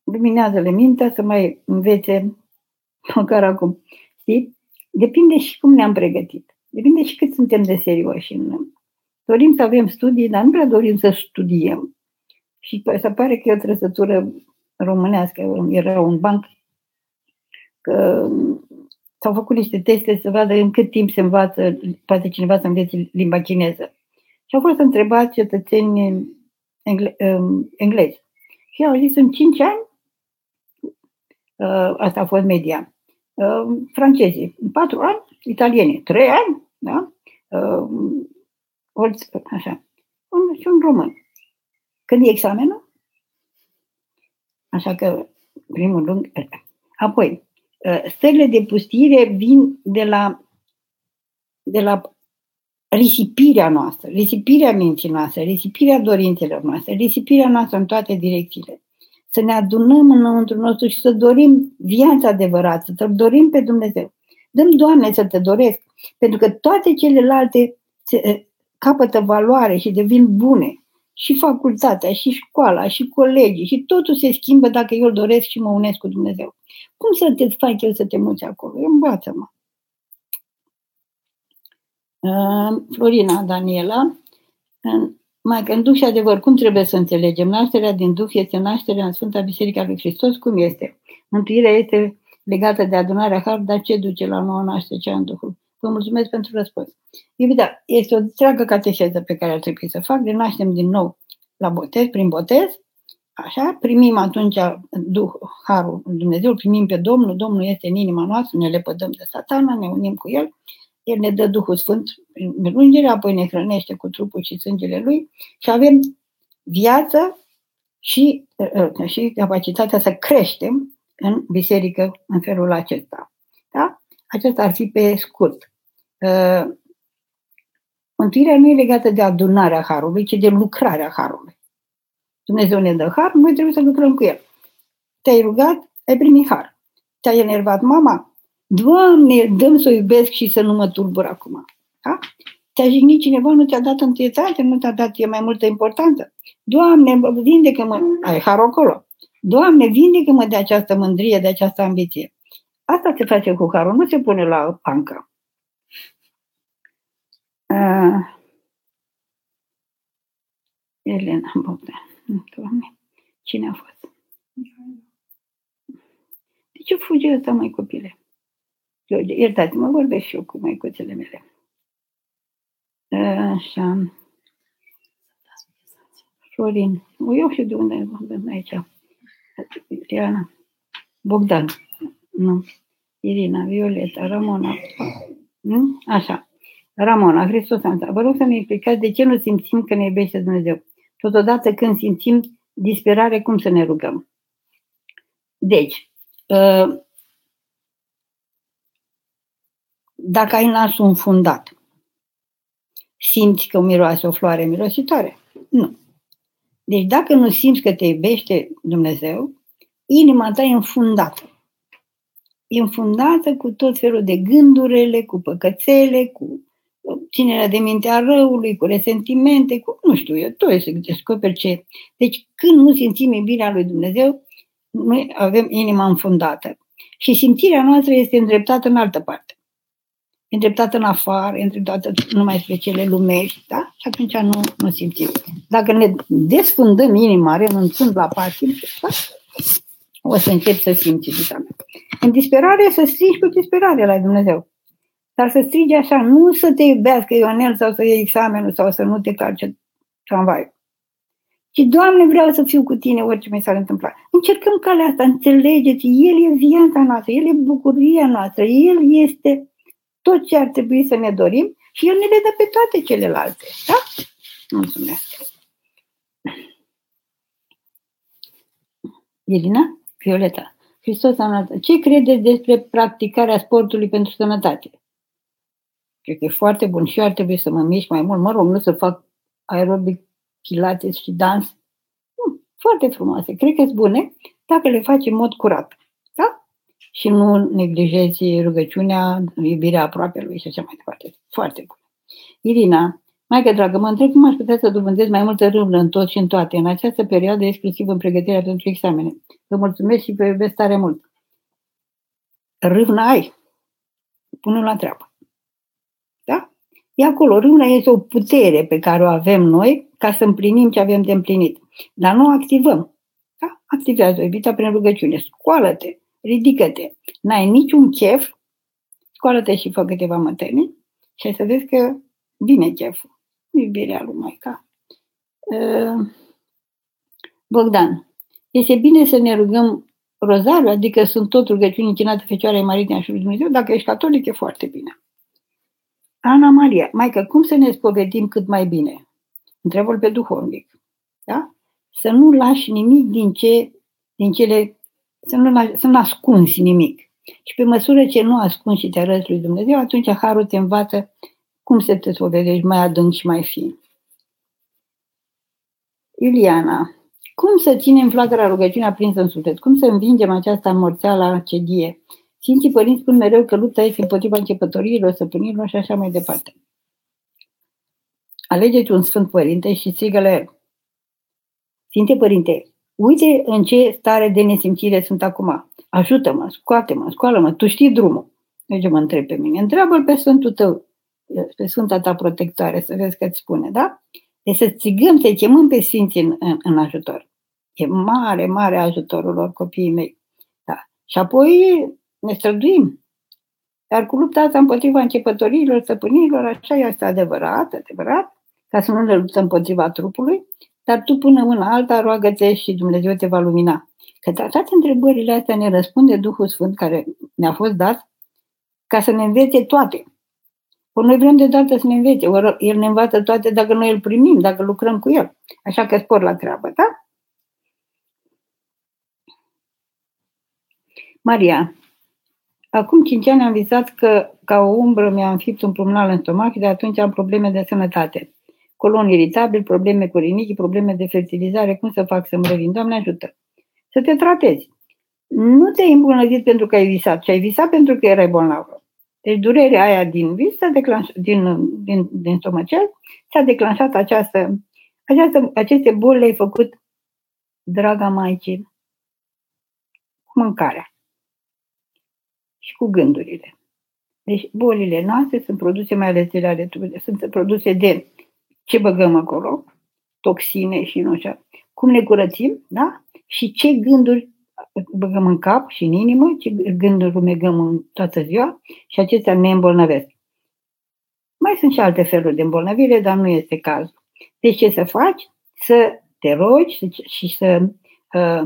luminează-le mintea să mai învețe măcar acum. Știi? Depinde și cum ne-am pregătit. Depinde și cât suntem de serioși. Dorim să avem studii, dar nu prea dorim să studiem. Și se pare că e o trăsătură românească. Era un banc că s-au făcut niște teste să vadă în cât timp se învață, poate cineva să învețe limba chineză. Și au fost întrebați cetățeni engle- um, englezi. Și au zis în 5 ani, uh, asta a fost media, uh, francezii, în 4 ani, italienii, 3 ani, da? Uh, așa. Un, și un român. Când e examenul? Așa că primul lung. Apoi, Uh, stările de pustire vin de la, de la risipirea noastră, risipirea minții noastre, risipirea dorințelor noastre, risipirea noastră în toate direcțiile. Să ne adunăm înăuntru nostru și să dorim viața adevărată, să dorim pe Dumnezeu. Dăm, Doamne, să te doresc, pentru că toate celelalte se, uh, capătă valoare și devin bune. Și facultatea, și școala, și colegii, și totul se schimbă dacă eu îl doresc și mă unesc cu Dumnezeu. Cum să te fac eu să te muți acolo? Învață-mă. Uh, Florina Daniela, mai că în Duh și adevăr, cum trebuie să înțelegem? Nașterea din Duh este nașterea în Sfânta Biserica lui Hristos? Cum este? Mântuirea este legată de adunarea Har, dar ce duce la nouă naștere, ce în Duhul? Vă mulțumesc pentru răspuns. Iubita, este o întreagă cateheză pe care ar trebui să fac, de naștem din nou la botez, prin botez, Așa, primim atunci Duh, Harul Dumnezeu, primim pe Domnul, Domnul este în inima noastră, ne lepădăm de satana, ne unim cu El, El ne dă Duhul Sfânt prin melungere, apoi ne hrănește cu trupul și sângele Lui și avem viață și, uh, și capacitatea să creștem în biserică în felul acesta. Da? Acesta ar fi pe scurt. Uh, mântuirea nu e legată de adunarea Harului, ci de lucrarea Harului. Dumnezeu ne dă har, noi trebuie să lucrăm cu el. Te-ai rugat, ai primit har. Te-ai enervat mama? Doamne, dăm să o iubesc și să nu mă tulbur acum. Da? Te-a jignit cineva, nu ți-a dat întâietate, nu ți-a dat e mai multă importanță. Doamne, vindecă-mă, ai har acolo. Doamne, vindecă-mă de această mândrie, de această ambiție. Asta se face cu harul, nu se pune la pancă. Uh, Elena Bogdan. Doamne, cine a fost? De ce fuge ăsta, mai copile? Iertați-mă, vorbesc și eu cu măicuțele mele. Așa. Florin. Eu știu de unde vorbim aici. Iana. Bogdan. Nu. Irina, Violeta, Ramona. Nu? Așa. Ramona, Hristos Santa. Vă rog să ne explicați de ce nu simțim că ne iubește Dumnezeu. Totodată când simțim disperare, cum să ne rugăm? Deci, ă, dacă ai nasul înfundat simți că miroase o floare mirositoare. Nu. Deci dacă nu simți că te iubește Dumnezeu, inima ta e înfundată. E înfundată cu tot felul de gândurile, cu păcățele, cu ținerea de minte a răului, cu resentimente, cu, nu știu, eu tot să descoperi ce. Deci când nu simțim iubirea lui Dumnezeu, noi avem inima înfundată. Și simțirea noastră este îndreptată în altă parte. Îndreptată în afară, îndreptată numai spre cele lumești, da? Și atunci nu, nu simțim. Dacă ne desfundăm inima, renunțând la patim, da? O să încep să simți iubita mea. În disperare să strigi cu disperare la Dumnezeu. Dar să strigi așa, nu să te iubească Ionel sau să iei examenul sau să nu te calce tramvaiul. Și, Doamne, vreau să fiu cu tine orice mi s-ar întâmpla. Încercăm calea asta, înțelegeți, El e viața noastră, El e bucuria noastră, El este tot ce ar trebui să ne dorim și El ne le dă pe toate celelalte. Da? Mulțumesc. Irina? Violeta. Hristos a Ce credeți despre practicarea sportului pentru sănătate? Cred că e foarte bun și eu ar trebui să mă mișc mai mult. Mă rog, nu să fac aerobic, pilates și dans. Hmm, foarte frumoase. Cred că sunt bune dacă le faci în mod curat. Da? Și nu neglijezi rugăciunea, iubirea aproape lui și așa mai departe. Foarte bun. Irina, Maică dragă, mă întreb cum aș putea să dobândesc mai multă râvnă în tot și în toate, în această perioadă, exclusiv în pregătirea pentru examene. Vă mulțumesc și vă iubesc tare mult. Râvnă ai. Pune la treabă. Da? E acolo. Râvna este o putere pe care o avem noi ca să împlinim ce avem de împlinit. Dar nu o activăm. Da? Activează-o, evita prin rugăciune. Scoală-te, ridică-te. N-ai niciun chef, scoală-te și fă câteva mătănii și ai să vezi că vine cheful iubirea lui Maica. Ă, Bogdan, este bine să ne rugăm rozariu, adică sunt tot rugăciuni închinate Fecioarei Maritine și lui Dumnezeu, dacă ești catolic e foarte bine. Ana Maria, Maica, cum să ne spovedim cât mai bine? Întrebă-l pe duhovnic. Da? Să nu lași nimic din, ce, din cele, să nu, lași, să nu ascunzi nimic. Și pe măsură ce nu ascunzi și te arăți lui Dumnezeu, atunci Harul te învață cum să te spovedești mai adânc și mai fin? Iuliana, cum să ținem flacăra rugăciunea aprinsă în suflet? Cum să învingem această la cedie? Sfinții părinți spun mereu că lupta este împotriva începătorilor, săpânilor și așa mai departe. Alegeți un Sfânt Părinte și strigă la el. Sfinte Părinte, uite în ce stare de nesimțire sunt acum. Ajută-mă, scoate-mă, scoală-mă, tu știi drumul. Deci mă întreb pe mine. Întreabă-l pe Sfântul tău, pe Sfânta ta protectoare, să vezi că îți spune, da? Deci să țigăm, să-i chemăm pe Sfinții în, în, în ajutor. E mare, mare ajutorul lor copiii mei. Da. Și apoi ne străduim. Dar cu lupta asta împotriva începătorilor, stăpânilor, așa este adevărat, adevărat, ca să nu le luptăm împotriva trupului, dar tu până una alta roagă-te și Dumnezeu te va lumina. Că toate întrebările astea ne răspunde Duhul Sfânt care ne-a fost dat ca să ne învețe toate. Ori noi vrem de dată să ne învețe, ori El ne învață toate dacă noi îl primim, dacă lucrăm cu El. Așa că spor la treabă, da? Maria, acum 5 ani am visat că ca o umbră mi-a înfipt un pulmonal în stomac și de atunci am probleme de sănătate. Colon iritabil, probleme cu rinichi, probleme de fertilizare. Cum să fac să mă revin? Doamne ajută! Să te tratezi. Nu te-ai îmbunătățit pentru că ai visat, ci ai visat pentru că erai bolnavă. Deci durerea aia din vis, declanș, din, din, din stomacel, s-a declanșat această, această, aceste boli le-ai făcut, draga Maicii, cu mâncarea și cu gândurile. Deci bolile noastre sunt produse, mai ales de ale sunt produse de ce băgăm acolo, toxine și nu știu, cum ne curățim, da? Și ce gânduri băgăm în cap și în inimă, ce gânduri rumegăm în toată ziua și acestea ne îmbolnăvesc. Mai sunt și alte feluri de îmbolnăvire, dar nu este cazul. Deci ce să faci? Să te rogi și să uh,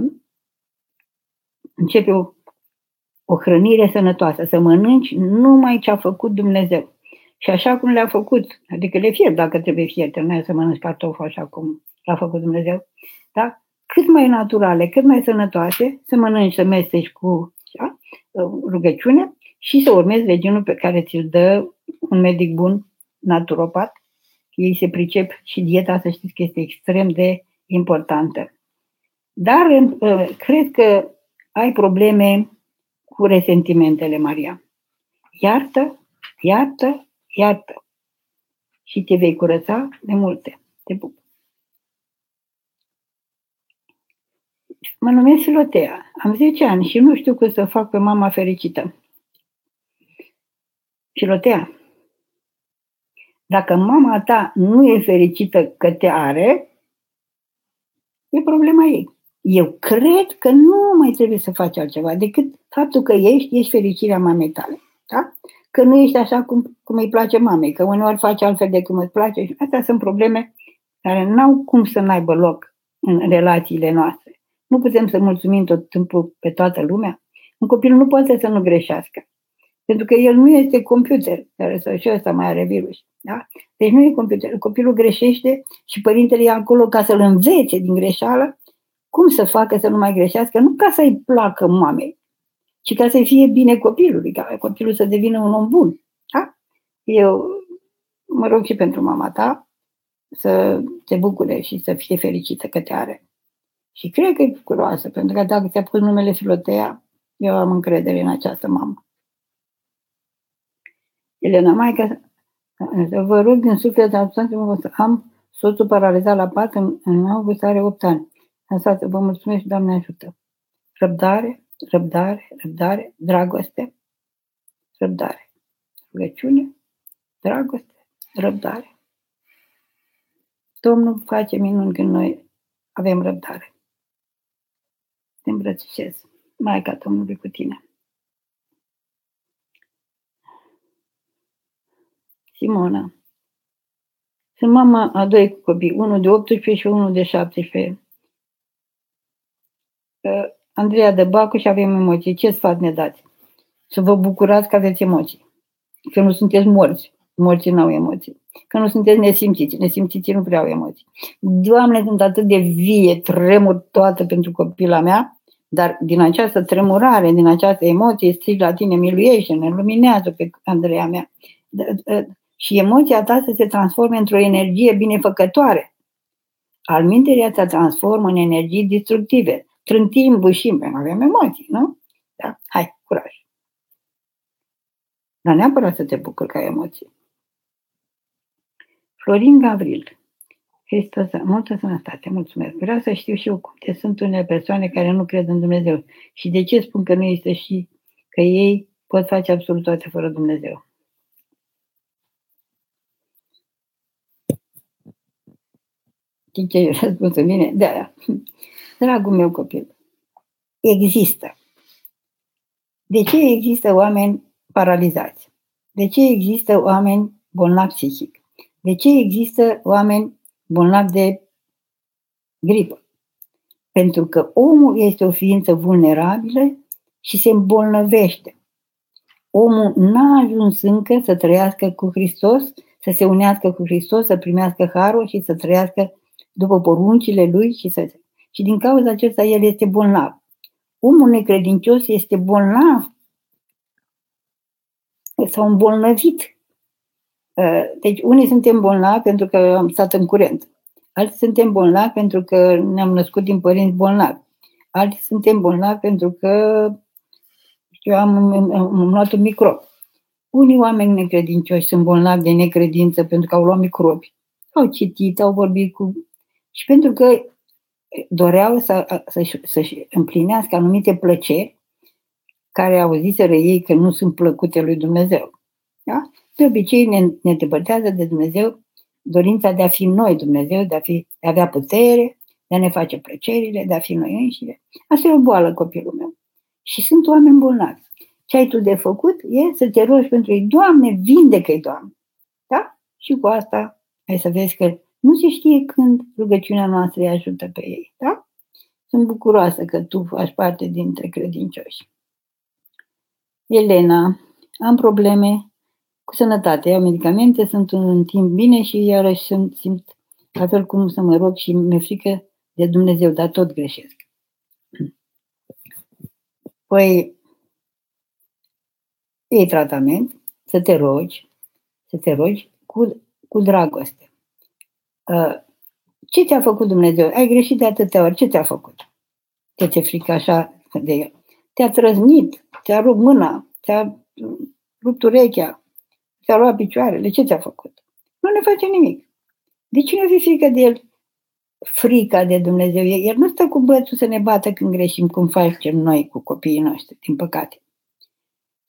începi o, o hrănire sănătoasă, să mănânci numai ce a făcut Dumnezeu. Și așa cum le-a făcut, adică le fierb dacă trebuie fierte, nu să mănânci cartofi așa cum l-a făcut Dumnezeu, da? Cât mai naturale, cât mai sănătoase, să mănânci, să mesteci cu da? rugăciune și să urmezi regimul pe care ți-l dă un medic bun, naturopat, Ei se pricep și dieta, să știți că este extrem de importantă. Dar uh, cred că ai probleme cu resentimentele, Maria. Iartă, iartă, iartă. Și te vei curăța de multe. Te pup. Mă numesc Filotea. Am 10 ani și nu știu cum să fac pe mama fericită. Filotea, dacă mama ta nu e fericită că te are, e problema ei. Eu cred că nu mai trebuie să faci altceva decât faptul că ești, ești fericirea mamei tale. Da? Că nu ești așa cum, cum îi place mamei, că uneori faci altfel de cum îți place. Și astea sunt probleme care n-au cum să n-aibă loc în relațiile noastre. Nu putem să mulțumim tot timpul pe toată lumea. Un copil nu poate să nu greșească. Pentru că el nu este computer, care să și ăsta mai are virus. Da? Deci nu e computer. Copilul greșește și părintele e acolo ca să-l învețe din greșeală cum să facă să nu mai greșească, nu ca să-i placă mamei, ci ca să-i fie bine copilului, ca copilul să devină un om bun. Da? Eu mă rog și pentru mama ta să te bucure și să fie fericită că te are. Și cred că e bucuroasă, pentru că dacă ți-a pus numele Filotea, eu am încredere în această mamă. Elena, Maica, vă rog din suflet, să am soțul paralizat la pat în, în august, are 8 ani. Lăsați, vă mulțumesc, Doamne ajută. Răbdare, răbdare, răbdare, dragoste, răbdare. Rugăciune, dragoste, răbdare. Domnul face minuni când noi avem răbdare. Te îmbrățișez. Maica Domnului cu tine. Simona. Sunt mama a doi copii, unul de 18 și unul de 17. Andreea de Bacu și avem emoții. Ce sfat ne dați? Să vă bucurați că aveți emoții. Că nu sunteți morți. Morții nu au emoții. Că nu sunteți nesimțiți. Nesimțiți nu prea au emoții. Doamne, sunt atât de vie, tremur toată pentru copila mea, dar din această tremurare, din această emoție, strig la tine, miluiește-ne, luminează pe Andreea mea. Și emoția ta să se transforme într-o energie binefăcătoare. Al minterii se transformă în energii destructive trântim, bușim, avem emoții, nu? Da? Hai, curaj. Dar neapărat să te bucuri că ai emoții. Florin Gavril. Hristos, multă sănătate, mulțumesc. Vreau să știu și eu cum te sunt unele persoane care nu cred în Dumnezeu și de ce spun că nu este și că ei pot face absolut toate fără Dumnezeu. Știi ce răspunsul bine? De aia. Dragul meu copil, există. De ce există oameni paralizați? De ce există oameni bolnavi psihic? De ce există oameni bolnavi de gripă? Pentru că omul este o ființă vulnerabilă și se îmbolnăvește. Omul n-a ajuns încă să trăiască cu Hristos, să se unească cu Hristos, să primească harul și să trăiască după poruncile lui și să și din cauza acesta el este bolnav. Omul necredincios este bolnav sau îmbolnăvit. Uh, deci unii suntem bolnavi pentru că am stat în curent. Alții suntem bolnavi pentru că ne-am născut din părinți bolnavi. Alții suntem bolnavi pentru că eu am, am, am luat un microb. Unii oameni necredincioși sunt bolnavi de necredință pentru că au luat microbi. Au citit, au vorbit cu... Și pentru că doreau să, să-și, să-și împlinească anumite plăceri care auziseră ei că nu sunt plăcute lui Dumnezeu. Da? De obicei ne, ne depărtează de Dumnezeu dorința de a fi noi Dumnezeu, de a, fi, de a avea putere, de a ne face plăcerile, de a fi noi înșine. Asta e o boală, copilul meu. Și sunt oameni bolnavi. Ce ai tu de făcut e să te rogi pentru ei. Doamne, vindecă-i, Doamne. Da? Și cu asta ai să vezi că nu se știe când rugăciunea noastră îi ajută pe ei. Da? Sunt bucuroasă că tu faci parte dintre credincioși. Elena, am probleme cu sănătate, iau medicamente, sunt în timp bine și iarăși sunt, simt la fel cum să mă rog și mi-e frică de Dumnezeu, dar tot greșesc. Păi, iei tratament, să te rogi, să te rogi cu, cu dragoste. Uh, ce ți-a făcut Dumnezeu? Ai greșit de atâtea ori. Ce ți-a făcut? Te ți frică așa de el. Te-a trăznit, ți-a rupt mâna, ți-a rupt urechea, ți-a luat picioarele. Ce ți-a făcut? Nu ne face nimic. De ce nu fi frică de el? Frica de Dumnezeu. El nu stă cu bățul să ne bată când greșim, cum facem noi cu copiii noștri, din păcate.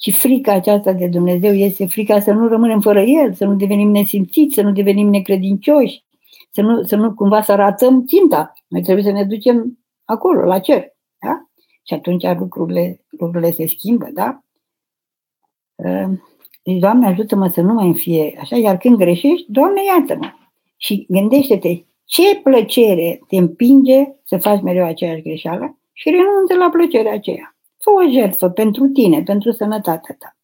Și frica aceasta de Dumnezeu este frica să nu rămânem fără El, să nu devenim nesimțiți, să nu devenim necredincioși, să nu, să nu cumva să ratăm ținta. Noi trebuie să ne ducem acolo, la cer. Da? Și atunci lucrurile, lucrurile se schimbă, da? Deci, Doamne, ajută-mă să nu mai fie așa, iar când greșești, Doamne, iartă-mă. Și gândește-te ce plăcere te împinge să faci mereu aceeași greșeală și renunță la plăcerea aceea. Fă o jertfă pentru tine, pentru sănătatea ta.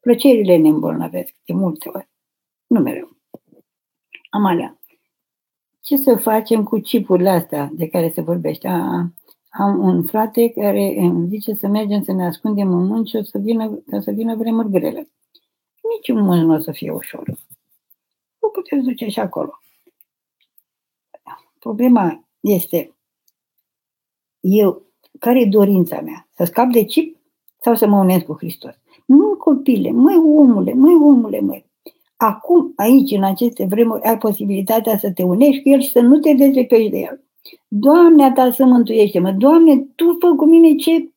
Plăcerile ne îmbolnăvesc de multe ori. Nu mereu. Amalia, ce să facem cu chipurile astea de care se vorbește? A, am un frate care îmi zice să mergem să ne ascundem în mânci o să vină, ca să vină vremuri grele. Nici un mânci nu o să fie ușor. Nu puteți duce și acolo. Problema este, eu, care e dorința mea? Să scap de chip sau să mă unesc cu Hristos? Nu, copile, măi omule, măi omule, măi. Acum, aici, în aceste vremuri, ai posibilitatea să te unești cu El și să nu te dezlepești de El. Doamne, ta să mântuiește-mă. Doamne, Tu fă cu mine ce,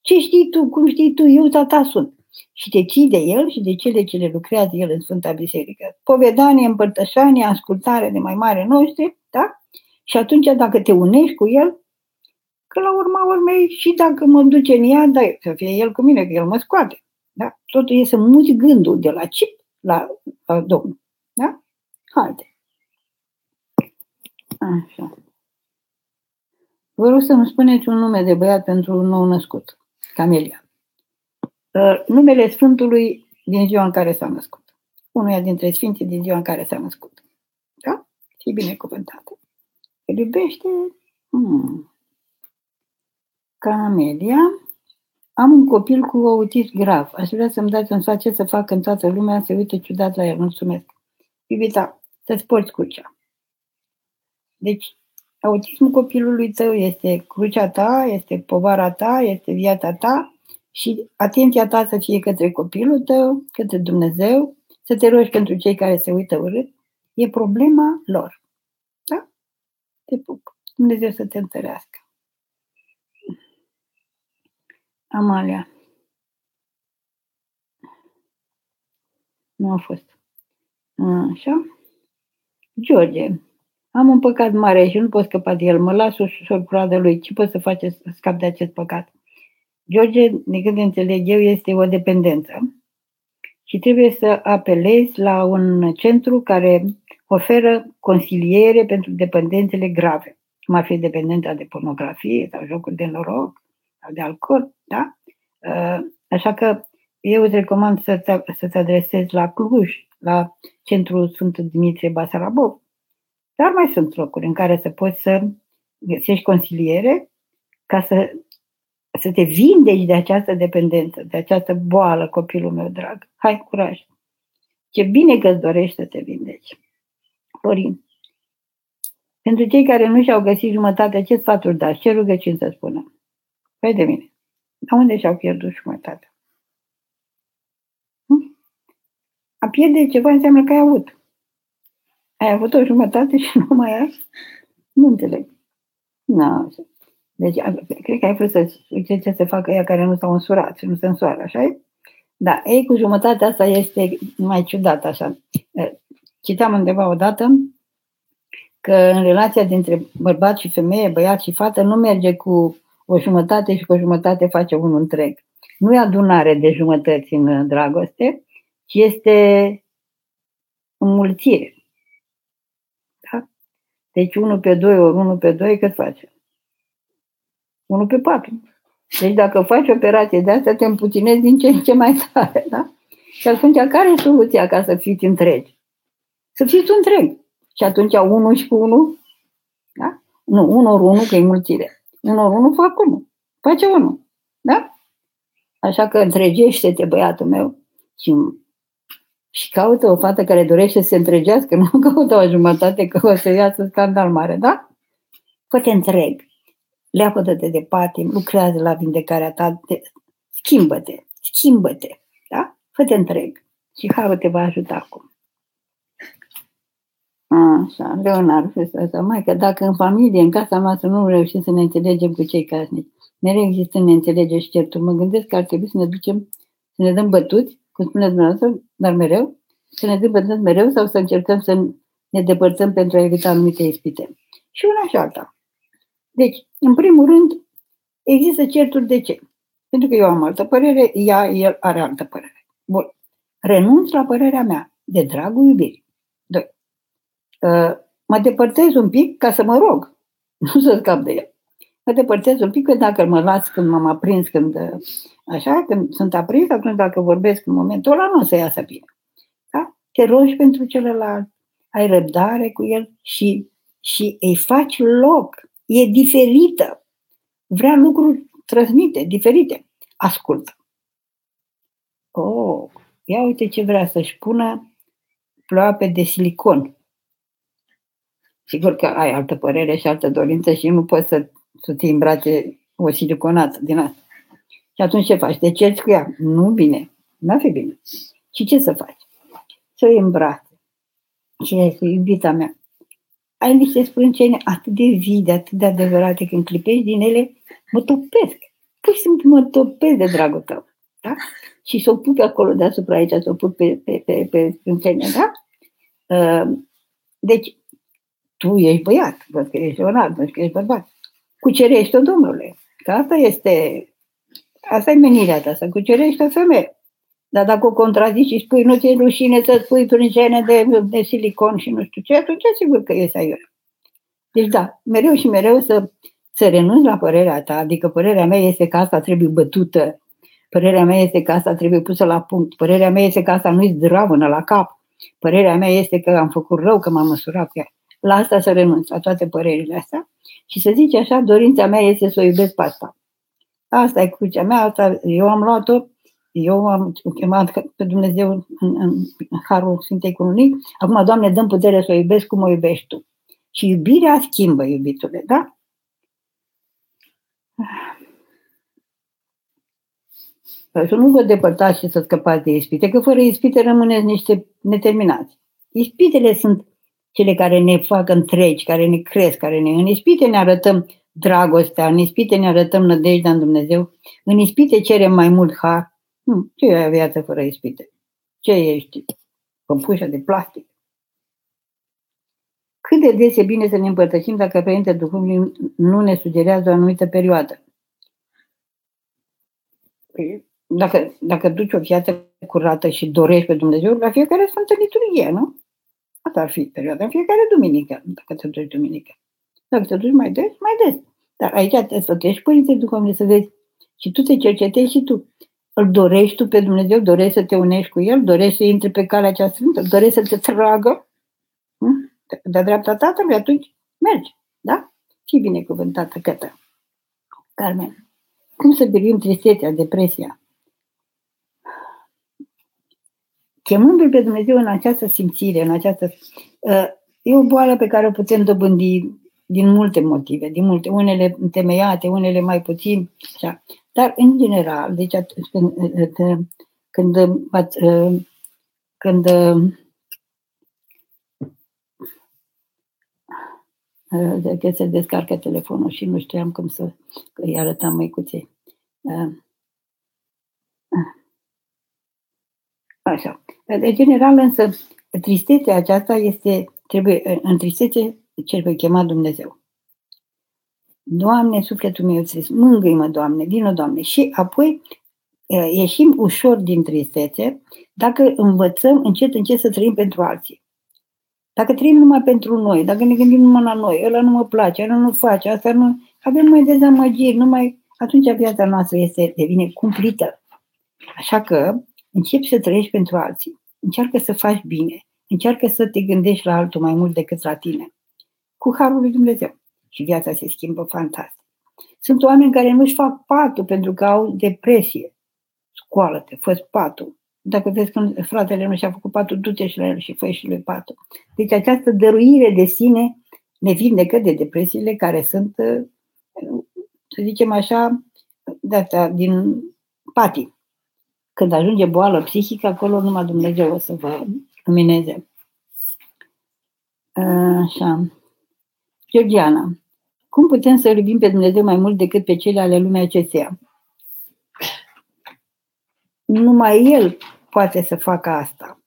ce știi Tu, cum știi Tu, eu ta sunt. Și te ții de El și de cele ce le lucrează El în Sfânta Biserică. Povedanie, împărtășanie, ascultare de mai mare noștri, da? Și atunci, dacă te unești cu El, că la urma urmei și dacă mă duce în ea, da, să fie El cu mine, că El mă scoate. Da? Totul e să muți gândul de la chip la, la Domnul. Da? Haide. Așa. Vă rog să-mi spuneți un nume de băiat pentru un nou născut. Camelia. Uh, numele Sfântului din ziua în care s-a născut. Unuia dintre Sfinții din ziua în care s-a născut. Da? Fii binecuvântată. Îl iubește? Hmm. Camelia. Am un copil cu autism grav. Aș vrea să-mi dați un sfat ce să fac în toată lumea, se uite ciudat la el. Mulțumesc. Iubita, să-ți porți crucea. Deci, autismul copilului tău este crucea ta, este povara ta, este viața ta și atenția ta să fie către copilul tău, către Dumnezeu, să te rogi pentru cei care se uită urât. E problema lor. Da? Te pup. Dumnezeu să te întărească. Amalia. Nu a fost. Așa. George. Am un păcat mare și nu pot scăpa de el. Mă las ușor curadă lui. Ce pot să faci să scap de acest păcat? George, de când înțeleg eu, este o dependență și trebuie să apelezi la un centru care oferă consiliere pentru dependențele grave, cum ar fi dependența de pornografie sau jocuri de noroc sau de alcool, da? Uh, așa că eu îți recomand să să te adresezi la Cluj, la Centrul Sfântul Dimitrie Basarabov, dar mai sunt locuri în care să poți să găsești consiliere ca să, să te vindeci de această dependență, de această boală, copilul meu drag. Hai, curaj! Ce bine că îți dorești să te vindeci. Florin, pentru cei care nu și-au găsit jumătate, ce sfaturi dați? Ce rugăciuni să spună? Păi de mine. La unde și-au pierdut jumătate? Hm? A pierde ceva înseamnă că ai avut. Ai avut o jumătate și nu mai ai? Nu înțeleg. Nu. Deci, cred că ai vrut să uite ce se facă ea care nu s-au însurat și nu se însoară, așa -i? Da, ei cu jumătatea asta este mai ciudat așa. Citam undeva odată că în relația dintre bărbat și femeie, băiat și fată, nu merge cu o jumătate și cu o jumătate face unul întreg. Nu e adunare de jumătăți în dragoste, ci este înmulțire. Deci 1 pe 2 ori 1 pe 2 cât face? 1 pe 4. Deci dacă faci operație de asta, te împuținezi din ce în ce mai tare, da? Și atunci care e soluția ca să fiți întregi? Să fiți întreg. Și atunci 1 și cu 1, da? Nu, 1 ori 1, că e mulțire. 1 ori 1 fac 1. Face 1. Da? Așa că întregește-te, băiatul meu, și și caută o fată care dorește să se întregească, nu caută o jumătate că o să iasă scandal mare, da? Fă te întreg, leapădă-te de patim, lucrează la vindecarea ta, te, schimbă-te, schimbă-te, da? Fă-te întreg și harul te va ajuta acum. Așa, Leonard, asta, mai că dacă în familie, în casa noastră, nu reușim să ne înțelegem cu cei casnici, mereu există neînțelegeri și certuri, mă gândesc că ar trebui să ne ducem, să ne dăm bătuți, cum spuneți dumneavoastră, dar mereu, să ne dăm bătuți mereu sau să încercăm să ne depărtăm pentru a evita anumite ispite. Și una și alta. Deci, în primul rând, există certuri de ce? Pentru că eu am altă părere, ea, el are altă părere. Bun. Renunț la părerea mea, de dragul iubirii. Doi. Uh, mă depărtez un pic ca să mă rog, nu să scap de el. Mă depărtez un pic, că dacă mă las când m-am aprins, când uh, așa, când sunt aprins, atunci dacă vorbesc în momentul ăla, nu o să iasă bine. Da? Te rogi pentru celălalt, ai răbdare cu el și, și îi faci loc. E diferită. Vrea lucruri transmite, diferite. Ascultă. Oh, ia uite ce vrea să-și pună ploape de silicon. Sigur că ai altă părere și altă dorință și nu poți să, să te îmbrace o siliconată din asta. Și atunci ce faci? Te cerți cu ea? Nu bine. Nu fi bine. Și ce să faci? Să o îmbrace. Și este iubita mea. Ai niște sprâncene atât de vii, de atât de adevărate, când clipești din ele, mă topesc. Pur și simplu mă topesc de dragul tău. Da? Și să o pup acolo deasupra aici, să o pup pe, pe, pe, pe sprâncene, da? Uh, deci, tu ești băiat, văd că ești Leonard, văd că ești bărbat. Cucerește-o, domnule. Că asta este, asta e menirea ta, să cucerești o femeie. Dar dacă o contrazici și spui, nu ți-e rușine să spui prâncene de, de silicon și nu știu ce, atunci sigur că ești aiurea. Deci da, mereu și mereu să, să renunți la părerea ta, adică părerea mea este că asta trebuie bătută, părerea mea este că asta trebuie pusă la punct, părerea mea este că asta nu-i zdravână la cap, părerea mea este că am făcut rău, că m-am măsurat cu ea la asta să renunț, la toate părerile astea. Și să zici așa, dorința mea este să o iubesc pe asta. Asta e crucea mea, asta eu am luat-o, eu am chemat pe Dumnezeu în, în, în Harul Sfintei Cununii. Acum, Doamne, dăm putere să o iubesc cum o iubești Tu. Și iubirea schimbă, iubitule, da? Să nu vă depărtați și să scăpați de ispite, că fără ispite rămâneți niște neterminați. Ispitele sunt cele care ne fac întregi, care ne cresc, care ne... În ispite ne arătăm dragostea, în ispite ne arătăm nădejdea în Dumnezeu, în ispite cerem mai mult har. Nu, ce e viață fără ispite? Ce ești? Păpușa de plastic. Cât de des e bine să ne împărtășim dacă Părinte Duhului nu ne sugerează o anumită perioadă? Păi, dacă, dacă duci o viață curată și dorești pe Dumnezeu, la fiecare Sfântă Liturghie, nu? Asta ar fi perioada în fiecare duminică, dacă te duci duminică. Dacă te duci mai des, mai des. Dar aici te sfătuiești Părinte Duhovnic să vezi și tu te cercetezi și tu. Îl dorești tu pe Dumnezeu, dorești să te unești cu El, dorești să intri pe calea cea sfântă, dorești să te tragă hm? de dreapta Tatălui, atunci mergi. Da? Și binecuvântată cătă. Carmen, cum să biruim tristețea, depresia? chemându-L pe Dumnezeu în această simțire, în această... Uh, e o boală pe care o putem dobândi din multe motive, din multe, unele întemeiate, unele mai puțin, așa. Dar, în general, deci când, când, când, când că se descarcă telefonul și nu știam cum să îi arătam măicuței. Așa. De general, însă, tristețea aceasta este, trebuie, în tristețe, cel pe chemat Dumnezeu. Doamne, sufletul meu trist, mângâi-mă, Doamne, vină, Doamne. Și apoi ieșim ușor din tristețe dacă învățăm încet, încet să trăim pentru alții. Dacă trăim numai pentru noi, dacă ne gândim numai la noi, ăla nu mă place, ăla nu face, asta nu... Avem mai dezamăgiri, numai atunci viața noastră este, devine cumplită. Așa că Începi să trăiești pentru alții. Încearcă să faci bine. Încearcă să te gândești la altul mai mult decât la tine. Cu harul lui Dumnezeu. Și viața se schimbă fantastic. Sunt oameni care nu-și fac patul pentru că au depresie. Scoală-te, fă patul. dacă vezi că fratele nu și-a făcut patul, du-te și la el și fă și lui patul. Deci această dăruire de sine ne vindecă de depresiile care sunt, să zicem așa, de asta, din patii. Când ajunge boală psihică, acolo numai Dumnezeu o să vă lumineze. Așa. Georgiana, cum putem să iubim pe Dumnezeu mai mult decât pe cele ale lumii acesteia? Numai El poate să facă asta.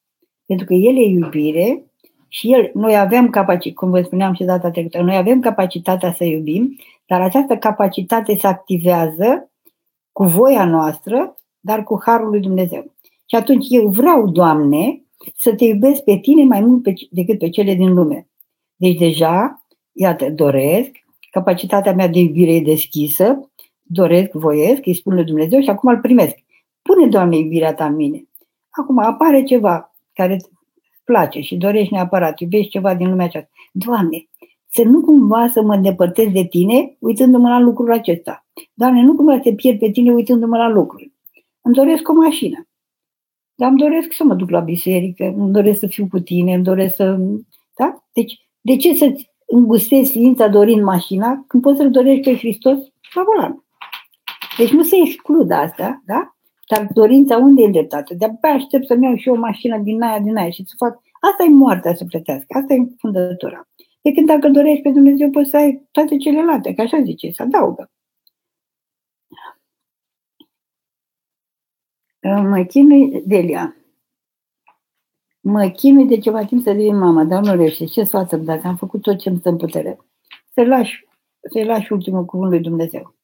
Pentru că El e iubire și El, noi avem capacitate, cum vă spuneam și data trecută, noi avem capacitatea să iubim, dar această capacitate se activează cu voia noastră, dar cu harul lui Dumnezeu. Și atunci eu vreau, Doamne, să te iubesc pe tine mai mult pe, decât pe cele din lume. Deci deja, iată, doresc, capacitatea mea de iubire e deschisă, doresc, voiesc, îi spun lui Dumnezeu și acum îl primesc. Pune, Doamne, iubirea ta în mine. Acum apare ceva care îți place și dorești neapărat, iubești ceva din lumea aceasta. Doamne, să nu cumva să mă îndepărtez de tine uitându-mă la lucrul acesta. Doamne, nu cumva să pierd pe tine uitându-mă la lucruri. Îmi doresc o mașină. Dar îmi doresc să mă duc la biserică, îmi doresc să fiu cu tine, îmi doresc să... Da? Deci, de ce să-ți îngustezi ființa dorind mașina când poți să-L dorești pe Hristos la volan? Deci nu se excludă asta, da? Dar dorința unde e îndreptată? De-abia aștept să-mi iau și eu o mașină din aia, din aia și să fac... Asta e moartea să plătească, asta e fundătura. De când dacă dorești pe Dumnezeu, poți să ai toate celelalte, că așa zice, să adaugă. Mă chinui, Delia, mă chinui de ceva timp să devin mama, dar nu reușesc. Ce sfat să dați? Am făcut tot ce îmi stă în putere. Să lași, să lași ultimul cuvânt lui Dumnezeu.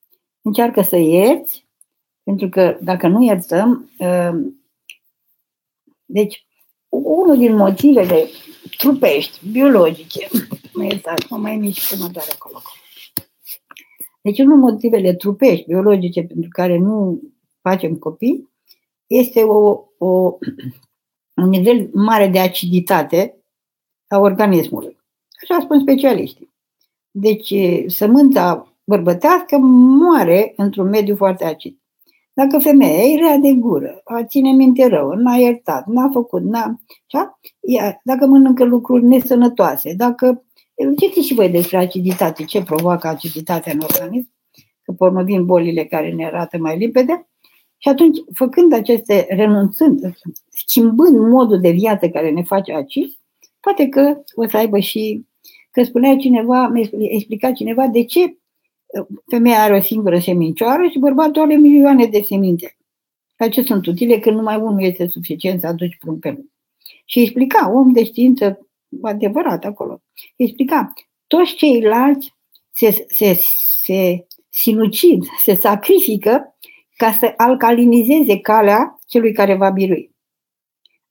Încearcă să ierți, pentru că dacă nu iertăm, uh, deci unul din motivele trupești, biologice, mă iertați, mă mai mici că mă doare acolo. Deci unul din motivele trupești, biologice, pentru care nu facem copii, este o, o, un nivel mare de aciditate a organismului. Așa spun specialiștii. Deci sămânța bărbătească moare într-un mediu foarte acid. Dacă femeia e rea de gură, a ține minte rău, n-a iertat, n-a făcut, n-a... Așa? Ea, dacă mănâncă lucruri nesănătoase, dacă... Știți și voi despre aciditate, ce provoacă aciditatea în organism, că pe vin bolile care ne arată mai limpede. Și atunci, făcând aceste, renunțând, schimbând modul de viață care ne face acid, poate că o să aibă și, că spunea cineva, mi-a explicat cineva de ce femeia are o singură semincioară și bărbatul are milioane de semințe. Ca ce sunt utile când numai unul este suficient să aduci prun pe lume. Și explica, om de știință adevărat acolo, explica, toți ceilalți se, se, se sinucid, se sacrifică ca să alcalinizeze calea celui care va birui.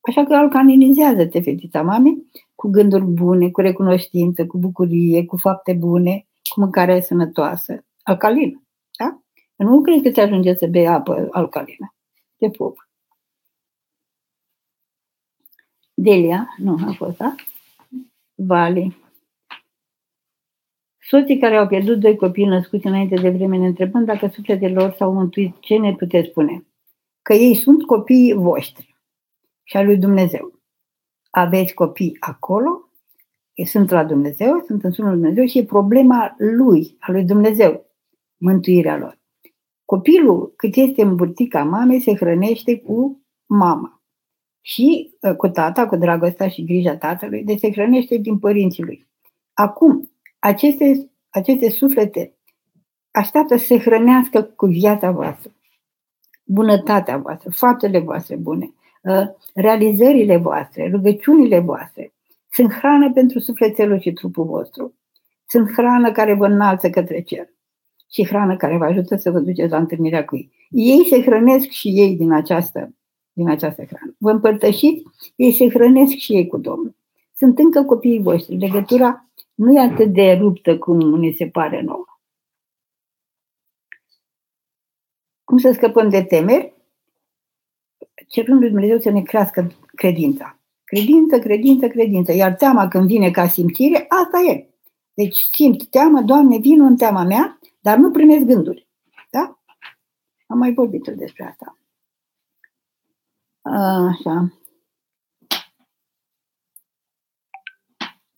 Așa că alcalinizează-te, fetița mami, cu gânduri bune, cu recunoștință, cu bucurie, cu fapte bune, cu mâncare sănătoasă, alcalină. Da? Nu cred că ți ajunge să bei apă alcalină. Te pup. Delia, nu a fost, da? Vali. Soții care au pierdut doi copii născuți înainte de vreme ne întrebăm dacă sufletele lor s-au mântuit, ce ne puteți spune? Că ei sunt copiii voștri și a lui Dumnezeu. Aveți copii acolo sunt la Dumnezeu, sunt în sunul lui Dumnezeu și e problema lui, a lui Dumnezeu, mântuirea lor. Copilul, cât este în burtica mamei, se hrănește cu mama și uh, cu tata, cu dragostea și grija tatălui, deci se hrănește din părinții lui. Acum, aceste, aceste suflete așteaptă să se hrănească cu viața voastră, bunătatea voastră, faptele voastre bune, uh, realizările voastre, rugăciunile voastre, sunt hrană pentru sufletelul și trupul vostru. Sunt hrană care vă înalță către cer și hrană care vă ajută să vă duceți la întâlnirea cu ei. Ei se hrănesc și ei din această, din această hrană. Vă împărtășiți, ei se hrănesc și ei cu Domnul. Sunt încă copiii voștri. Legătura nu e atât de ruptă cum ne se pare nouă. Cum să scăpăm de temeri? Cerând lui Dumnezeu să ne crească credința. Credință, credință, credință. Iar teama când vine ca simțire, asta e. Deci simt teamă, Doamne, vin în teama mea, dar nu primesc gânduri. Da? Am mai vorbit despre asta. Așa.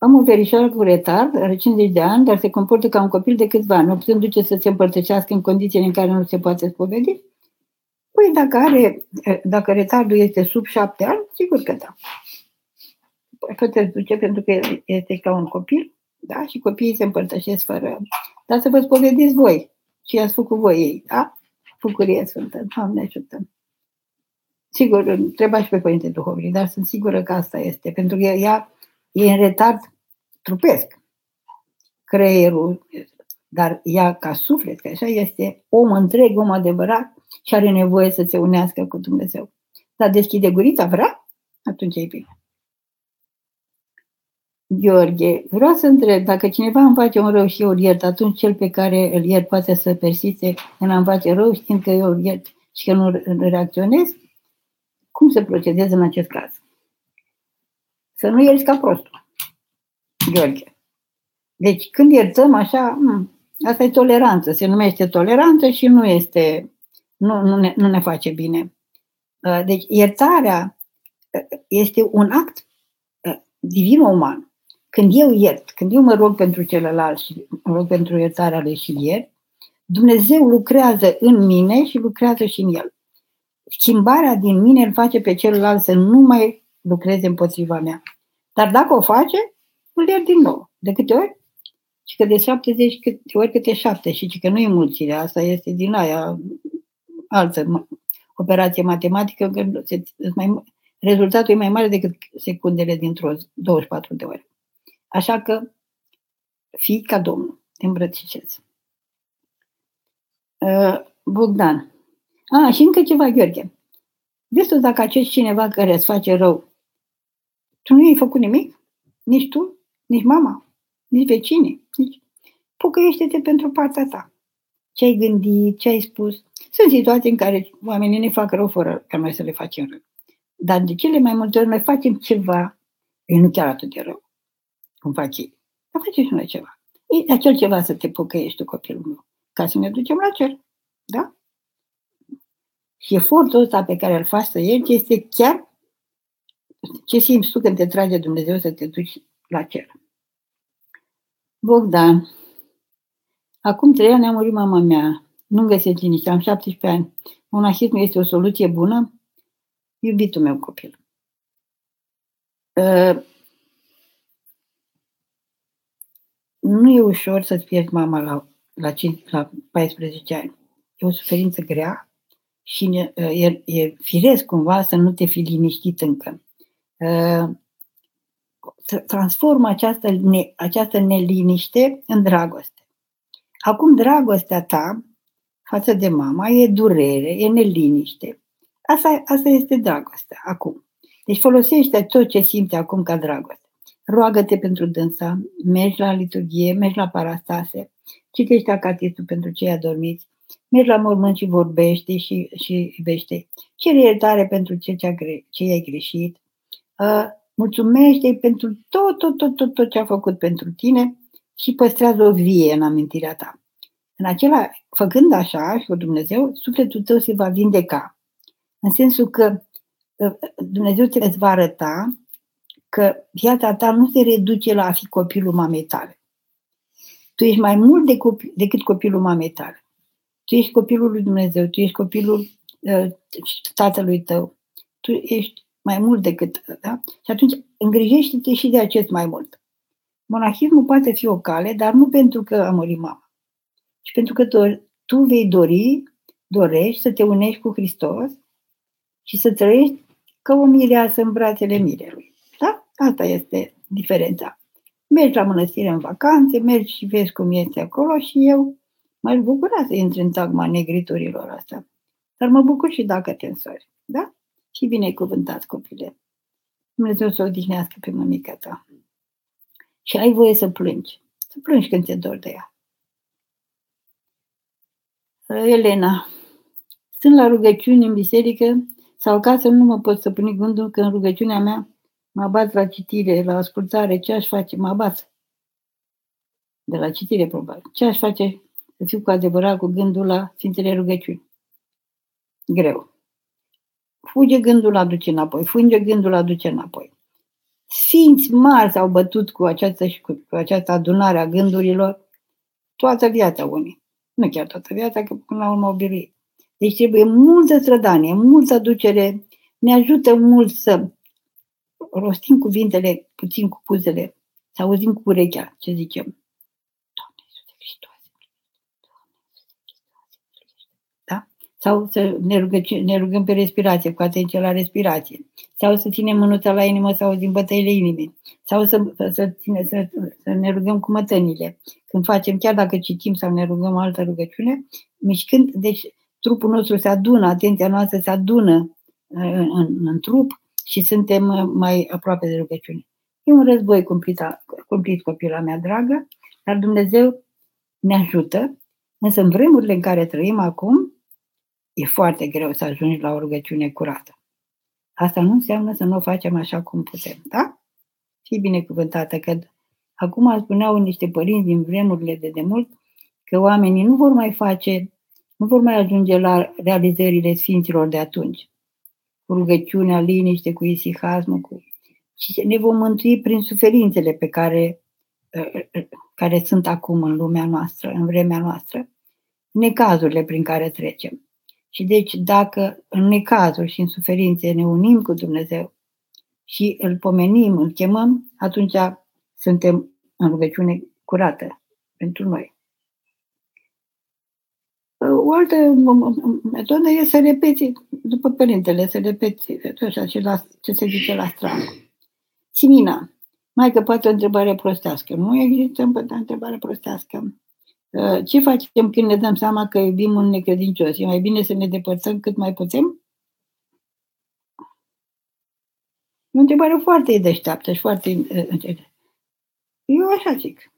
Am o verișoară cu retard, are 50 de ani, dar se comportă ca un copil de câțiva ani, nu putând duce să se împărtășească în condițiile în care nu se poate spovedi? Păi dacă, are, dacă retardul este sub 7 ani, sigur că da. Păi puteți duce pentru că este ca un copil, da? Și copiii se împărtășesc fără... Dar să vă spovediți voi și ați făcut voi ei, da? Bucurie Sfântă, Doamne ajută. Sigur, trebuie și pe Părinte Duhovnic, dar sunt sigură că asta este, pentru că ea e în retard trupesc. Creierul, dar ea ca suflet, că așa este om întreg, om adevărat și are nevoie să se unească cu Dumnezeu. Dar deschide gurița, vrea? Atunci e bine. Gheorghe, vreau să întreb, dacă cineva îmi face un rău și eu îl iert, atunci cel pe care îl iert poate să persiste în a-mi face rău știind că eu îl iert și că nu reacționez? Cum să procedez în acest caz? Să nu ierți ca prostul. Gheorghe. Deci când iertăm așa, hmm, asta e toleranță, se numește toleranță și nu este, nu, nu, ne, nu ne face bine. Uh, deci iertarea uh, este un act uh, divin-uman. Când eu iert, când eu mă rog pentru celălalt și mă rog pentru iertarea lui și iert, Dumnezeu lucrează în mine și lucrează și în el. Schimbarea din mine îl face pe celălalt să nu mai lucreze împotriva mea. Dar dacă o face, îl iert din nou. De câte ori? Și că de 70 câte ori câte 7 și că nu e mulțire. Asta este din aia altă operație matematică, că se, mai, rezultatul e mai mare decât secundele dintr-o 24 de ore. Așa că fii ca Domnul, te îmbrățișez. Uh, Bogdan. A, și încă ceva, Gheorghe. Vezi tu dacă acest cineva care îți face rău, tu nu ai făcut nimic? Nici tu, nici mama, nici vecinii, nici... Pucăiește-te pentru partea ta. Ce ai gândit, ce ai spus. Sunt situații în care oamenii ne fac rău fără ca noi să le facem rău. Dar de cele mai multe ori noi facem ceva, e nu chiar atât de rău, cum fac ei. Dar facem și noi ceva. E acel ceva să te pocăiești tu, copilul meu, ca să ne ducem la cer. Da? Și efortul ăsta pe care îl faci să ierți este chiar ce simți tu când te trage Dumnezeu să te duci la cer. Bogdan, acum trei ani a murit mama mea. Nu găsesc liniște, am 17 ani. Monahismul este o soluție bună? Iubitul meu copil. Uh, nu e ușor să-ți pierzi mama la, la, 5, la 14 ani. E o suferință grea și e, e firesc cumva să nu te fi liniștit încă. Uh, transformă această, ne, această neliniște în dragoste. Acum dragostea ta față de mama e durere, e neliniște. Asta, asta este dragostea acum. Deci folosește tot ce simte acum ca dragoste. Roagă-te pentru dânsa, mergi la liturghie, mergi la parastase, citește acatistul pentru cei adormiți, mergi la mormânt și vorbește și, și iubește. Cere iertare pentru ce, ce ai greșit, uh, mulțumește pentru tot, tot, tot, tot, tot ce a făcut pentru tine și păstrează o vie în amintirea ta. În acela, făcând așa și cu Dumnezeu, sufletul tău se va vindeca. În sensul că uh, Dumnezeu îți va arăta că viața ta nu se reduce la a fi copilul mamei tale. Tu ești mai mult de copi, decât copilul mamei tale. Tu ești copilul lui Dumnezeu, tu ești copilul uh, tatălui tău. Tu ești mai mult decât, da? Și atunci îngrijește-te și de acest mai mult. Monahismul poate fi o cale, dar nu pentru că a murit mama, ci pentru că tu vei dori, dorești să te unești cu Hristos și să trăiești ca o mireasă în brațele mirelui. Da? Asta este diferența. Mergi la mănăstire în vacanțe, mergi și vezi cum este acolo și eu m-aș bucura să intri în tagma negriturilor astea. Dar mă bucur și dacă te însori. Da? Și binecuvântat copile. Dumnezeu să odihnească pe mămica ta. Și ai voie să plângi. Să plângi când te dor de ea. Elena, sunt la rugăciuni în biserică sau acasă nu mă pot să pun gândul că în rugăciunea mea mă abat la citire, la ascultare, ce aș face? Mă abat. De la citire, probabil. Ce aș face să fiu cu adevărat cu gândul la Sfintele rugăciuni? Greu. Fuge gândul, aduce înapoi, fuge gândul, aduce înapoi. Sfinți marți s-au bătut cu această, cu, cu această adunare a gândurilor toată viața unii. Nu chiar toată viața, că până la urmă au biruit. Deci trebuie multă strădanie, multă aducere. Ne ajută mult să rostim cuvintele puțin cu puzele, să auzim cu urechea ce zicem. Sau să ne rugăm, ne rugăm pe respirație, cu atenție la respirație, sau să ținem mânuța la inimă sau din bătăile inimii, sau să, să, ține, să, să ne rugăm cu mătănile. Când facem, chiar dacă citim sau ne rugăm altă rugăciune, mișcând, deci trupul nostru se adună, atenția noastră se adună uh, în, în, în trup și suntem uh, mai aproape de rugăciune. E un război cumplit, cumplit copila mea dragă, dar Dumnezeu ne ajută, însă în vremurile în care trăim acum, e foarte greu să ajungi la o rugăciune curată. Asta nu înseamnă să nu o facem așa cum putem, da? Fii binecuvântată că acum spuneau niște părinți din vremurile de demult că oamenii nu vor mai face, nu vor mai ajunge la realizările sfinților de atunci. Cu rugăciunea, liniște, cu isihasmul, cu... și ne vom mântui prin suferințele pe care, care sunt acum în lumea noastră, în vremea noastră, necazurile prin care trecem. Și deci dacă în necazuri și în suferințe ne unim cu Dumnezeu și îl pomenim, îl chemăm, atunci suntem în rugăciune curată pentru noi. O altă metodă e să repeți, după părintele, să repeți așa, și la, ce se zice la stradă. Simina, mai că poate o întrebare prostească. Nu există întrebare prostească. Uh, ce facem când ne dăm seama că iubim un necredincios? E mai bine să ne depărtăm cât mai putem? E o întrebare foarte deșteaptă și foarte... Uh, Eu așa zic.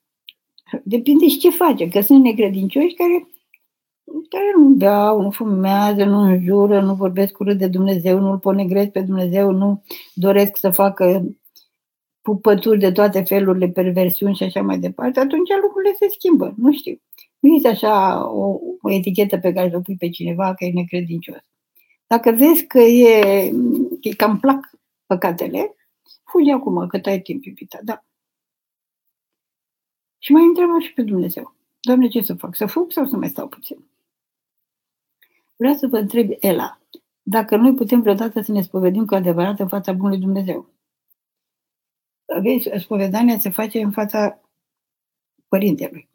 Depinde și ce face, că sunt necredincioși care, care nu beau, nu fumează, nu înjură, nu vorbesc urât de Dumnezeu, nu-L ponegresc pe Dumnezeu, nu doresc să facă pupături de toate felurile, perversiuni și așa mai departe, atunci lucrurile se schimbă. Nu știu. Nu este așa o, o etichetă pe care să o pui pe cineva că e necredincios. Dacă vezi că e, că cam plac păcatele, fugi acum, că ai timp, iubita, da. Și mai întreabă și pe Dumnezeu. Doamne, ce să fac? Să fug sau să mai stau puțin? Vreau să vă întreb, Ela, dacă noi putem vreodată să ne spovedim cu adevărat în fața Bunului Dumnezeu. Vezi, spovedania se face în fața părintelui.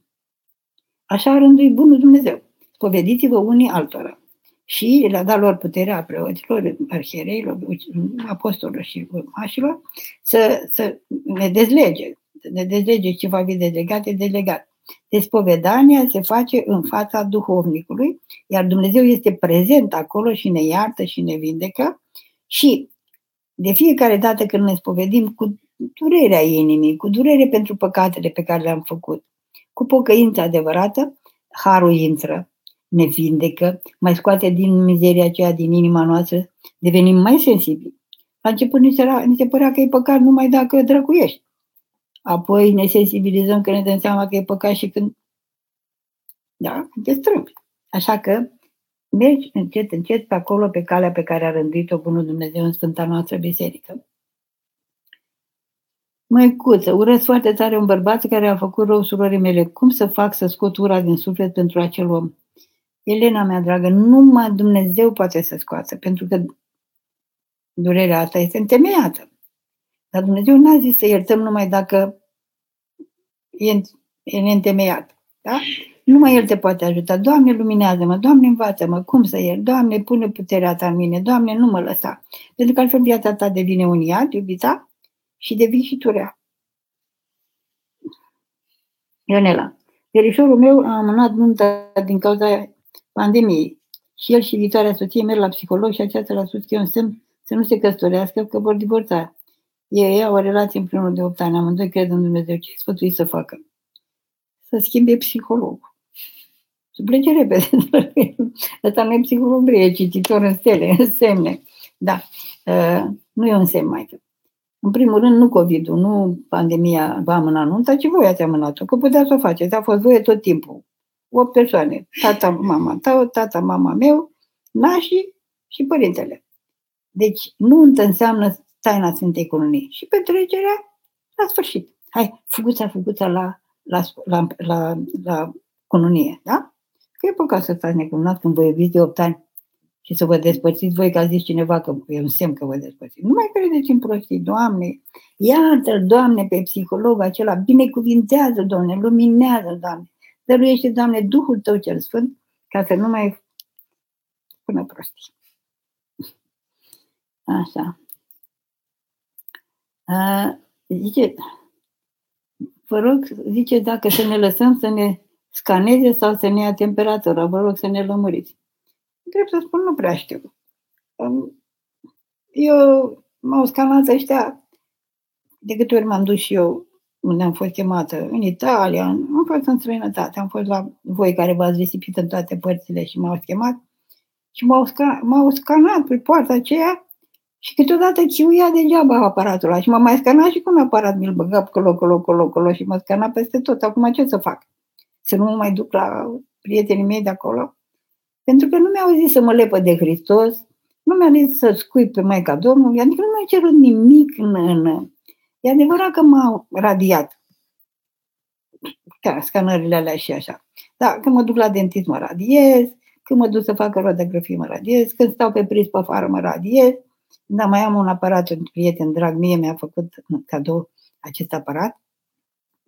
Așa a rânduit bunul Dumnezeu. Spovediți-vă unii altora. Și le-a dat lor puterea preoților, arhiereilor, apostolilor și urmașilor să, să ne dezlege. Să ne dezlege ce va fi delegat, e delegat. Despovedania se face în fața duhovnicului, iar Dumnezeu este prezent acolo și ne iartă și ne vindecă și de fiecare dată când ne spovedim cu durerea inimii, cu durere pentru păcatele pe care le-am făcut. Cu pocăință adevărată, harul intră, ne vindecă, mai scoate din mizeria aceea din inima noastră, devenim mai sensibili. La început ni se, ni se părea că e păcat numai dacă drăcuiești. Apoi ne sensibilizăm că ne dăm seama că e păcat și când da, te strâmbi. Așa că mergi încet, încet pe acolo, pe calea pe care a rânduit-o Bunul Dumnezeu în Sfânta noastră Biserică. Măicuță, urăsc foarte tare un bărbat care a făcut rău surorii mele. Cum să fac să scot ura din suflet pentru acel om? Elena mea dragă, numai Dumnezeu poate să scoată, pentru că durerea asta este întemeiată. Dar Dumnezeu n-a zis să iertăm numai dacă e, e neîntemeiat. Da? Numai El te poate ajuta. Doamne, luminează-mă, Doamne, învață-mă cum să iert, Doamne, pune puterea Ta în mine, Doamne, nu mă lăsa. Pentru că altfel viața ta devine un iad, iubita, și devii și tu rea. Ionela, verișorul meu a amânat nunta din cauza pandemiei și el și viitoarea soție merg la psiholog și aceasta l-a spus că e un semn să nu se căsătorească, că vor divorța. Ei au o relație împreună de 8 ani, amândoi cred în Dumnezeu. Ce sfătui să facă? Să schimbe psiholog. Să plece repede. Ăsta nu e psiholog, e cititor în stele, în semne. Da. Uh, nu e un semn mai că. În primul rând, nu COVID-ul, nu pandemia v-a amânat nunta, ci voi ați amânat-o, că puteți să o faceți. A fost voie tot timpul. O persoane. Tata, mama tău, tata, mama meu, nașii și părintele. Deci, nuntă înseamnă taina Sfintei Cununii. Și petrecerea la sfârșit. Hai, fuguța, fuguța la, la, la, la, la cununie, da? Că e păcat să stați necununat când vă iubiți de 8 ani și să vă despărțiți voi, că a zis cineva că e un semn că vă despărțiți. Nu mai credeți în prostii, Doamne, iartă-l, Doamne, pe psiholog acela, binecuvintează, Doamne, luminează, Doamne, dăruiește, Doamne, Duhul Tău cel Sfânt, ca să nu mai spună prostii. Așa. A, zice, vă rog, zice, dacă să ne lăsăm să ne scaneze sau să ne ia temperatura, vă rog să ne lămuriți. Trebuie să spun, nu prea știu. Eu m-au scanat ăștia de câte ori m-am dus și eu unde am fost chemată, în Italia, am fost în străinătate, am fost la voi care v-ați risipit în toate părțile și m-au chemat și m-au, sca- m-au scanat pe poarta aceea și câteodată chiuia degeaba aparatul ăla și m-a mai scanat și cu un aparat, mi-l băga colo, colo, colo, colo și mă scana peste tot. Acum ce să fac? Să nu mă mai duc la prietenii mei de acolo? Pentru că nu mi-au zis să mă lepă de Hristos, nu mi-au zis să scui pe Maica Domnului, adică nu mi-au cerut nimic în, în... E adevărat că m-au radiat ca scanările alea și așa. Da, când mă duc la dentist mă radiez, când mă duc să fac radiografie mă radiez, când stau pe pris pe afară mă radiez, dar mai am un aparat, un prieten drag mie mi-a făcut cadou acest aparat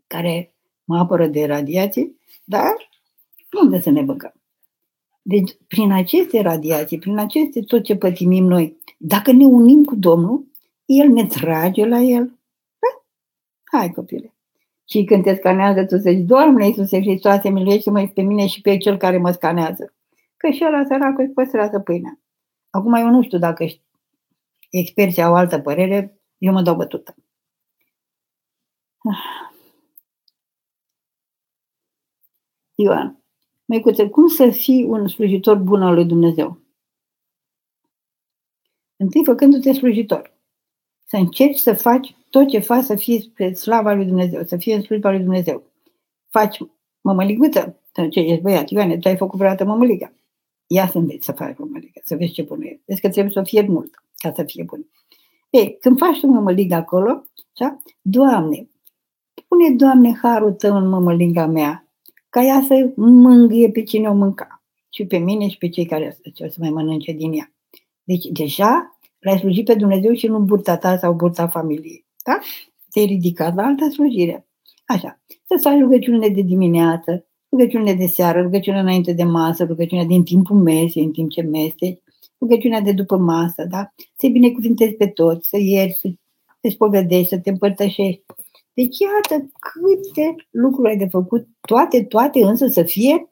care mă apără de radiații, dar unde să ne băgăm? Deci, prin aceste radiații, prin aceste tot ce pătimim noi, dacă ne unim cu Domnul, El ne trage la El. Da? Hai, copile. Și când te scanează, tu zici, Doamne Iisuse Hristoase, miluiește-mă pe mine și pe cel care mă scanează. Că și ăla săracul își păstrează pâinea. Acum eu nu știu dacă experții au altă părere, eu mă dau bătută. Ioan, Măicuțe, cum să fii un slujitor bun al lui Dumnezeu? Întâi făcându-te slujitor. Să încerci să faci tot ce faci să fie spre slava lui Dumnezeu, să fie în slujba lui Dumnezeu. Faci mămăliguță, ce ești băiat, Ioane, tu ai făcut vreodată mămăligă. Ia să înveți să faci mămăligă, să vezi ce bună e. Vezi că trebuie să fie mult ca să fie bun. Ei, când faci tu mămăligă acolo, da? Doamne, pune, Doamne, harul Tău în mămăliga mea, ca ea să mângâie pe cine o mânca. Și pe mine și pe cei care o să mai mănânce din ea. Deci deja l-ai slujit pe Dumnezeu și nu burta ta sau burta familiei. Da? Te-ai ridicat la altă slujire. Așa. Să faci rugăciunile de dimineață, rugăciunile de seară, rugăciunea înainte de masă, rugăciunea din timpul mesei, în timp ce mesteci, rugăciunea de după masă, da? Să-i binecuvintezi pe toți, să ierți, să te spovedești, să te împărtășești. Deci iată câte lucruri ai de făcut, toate, toate însă să fie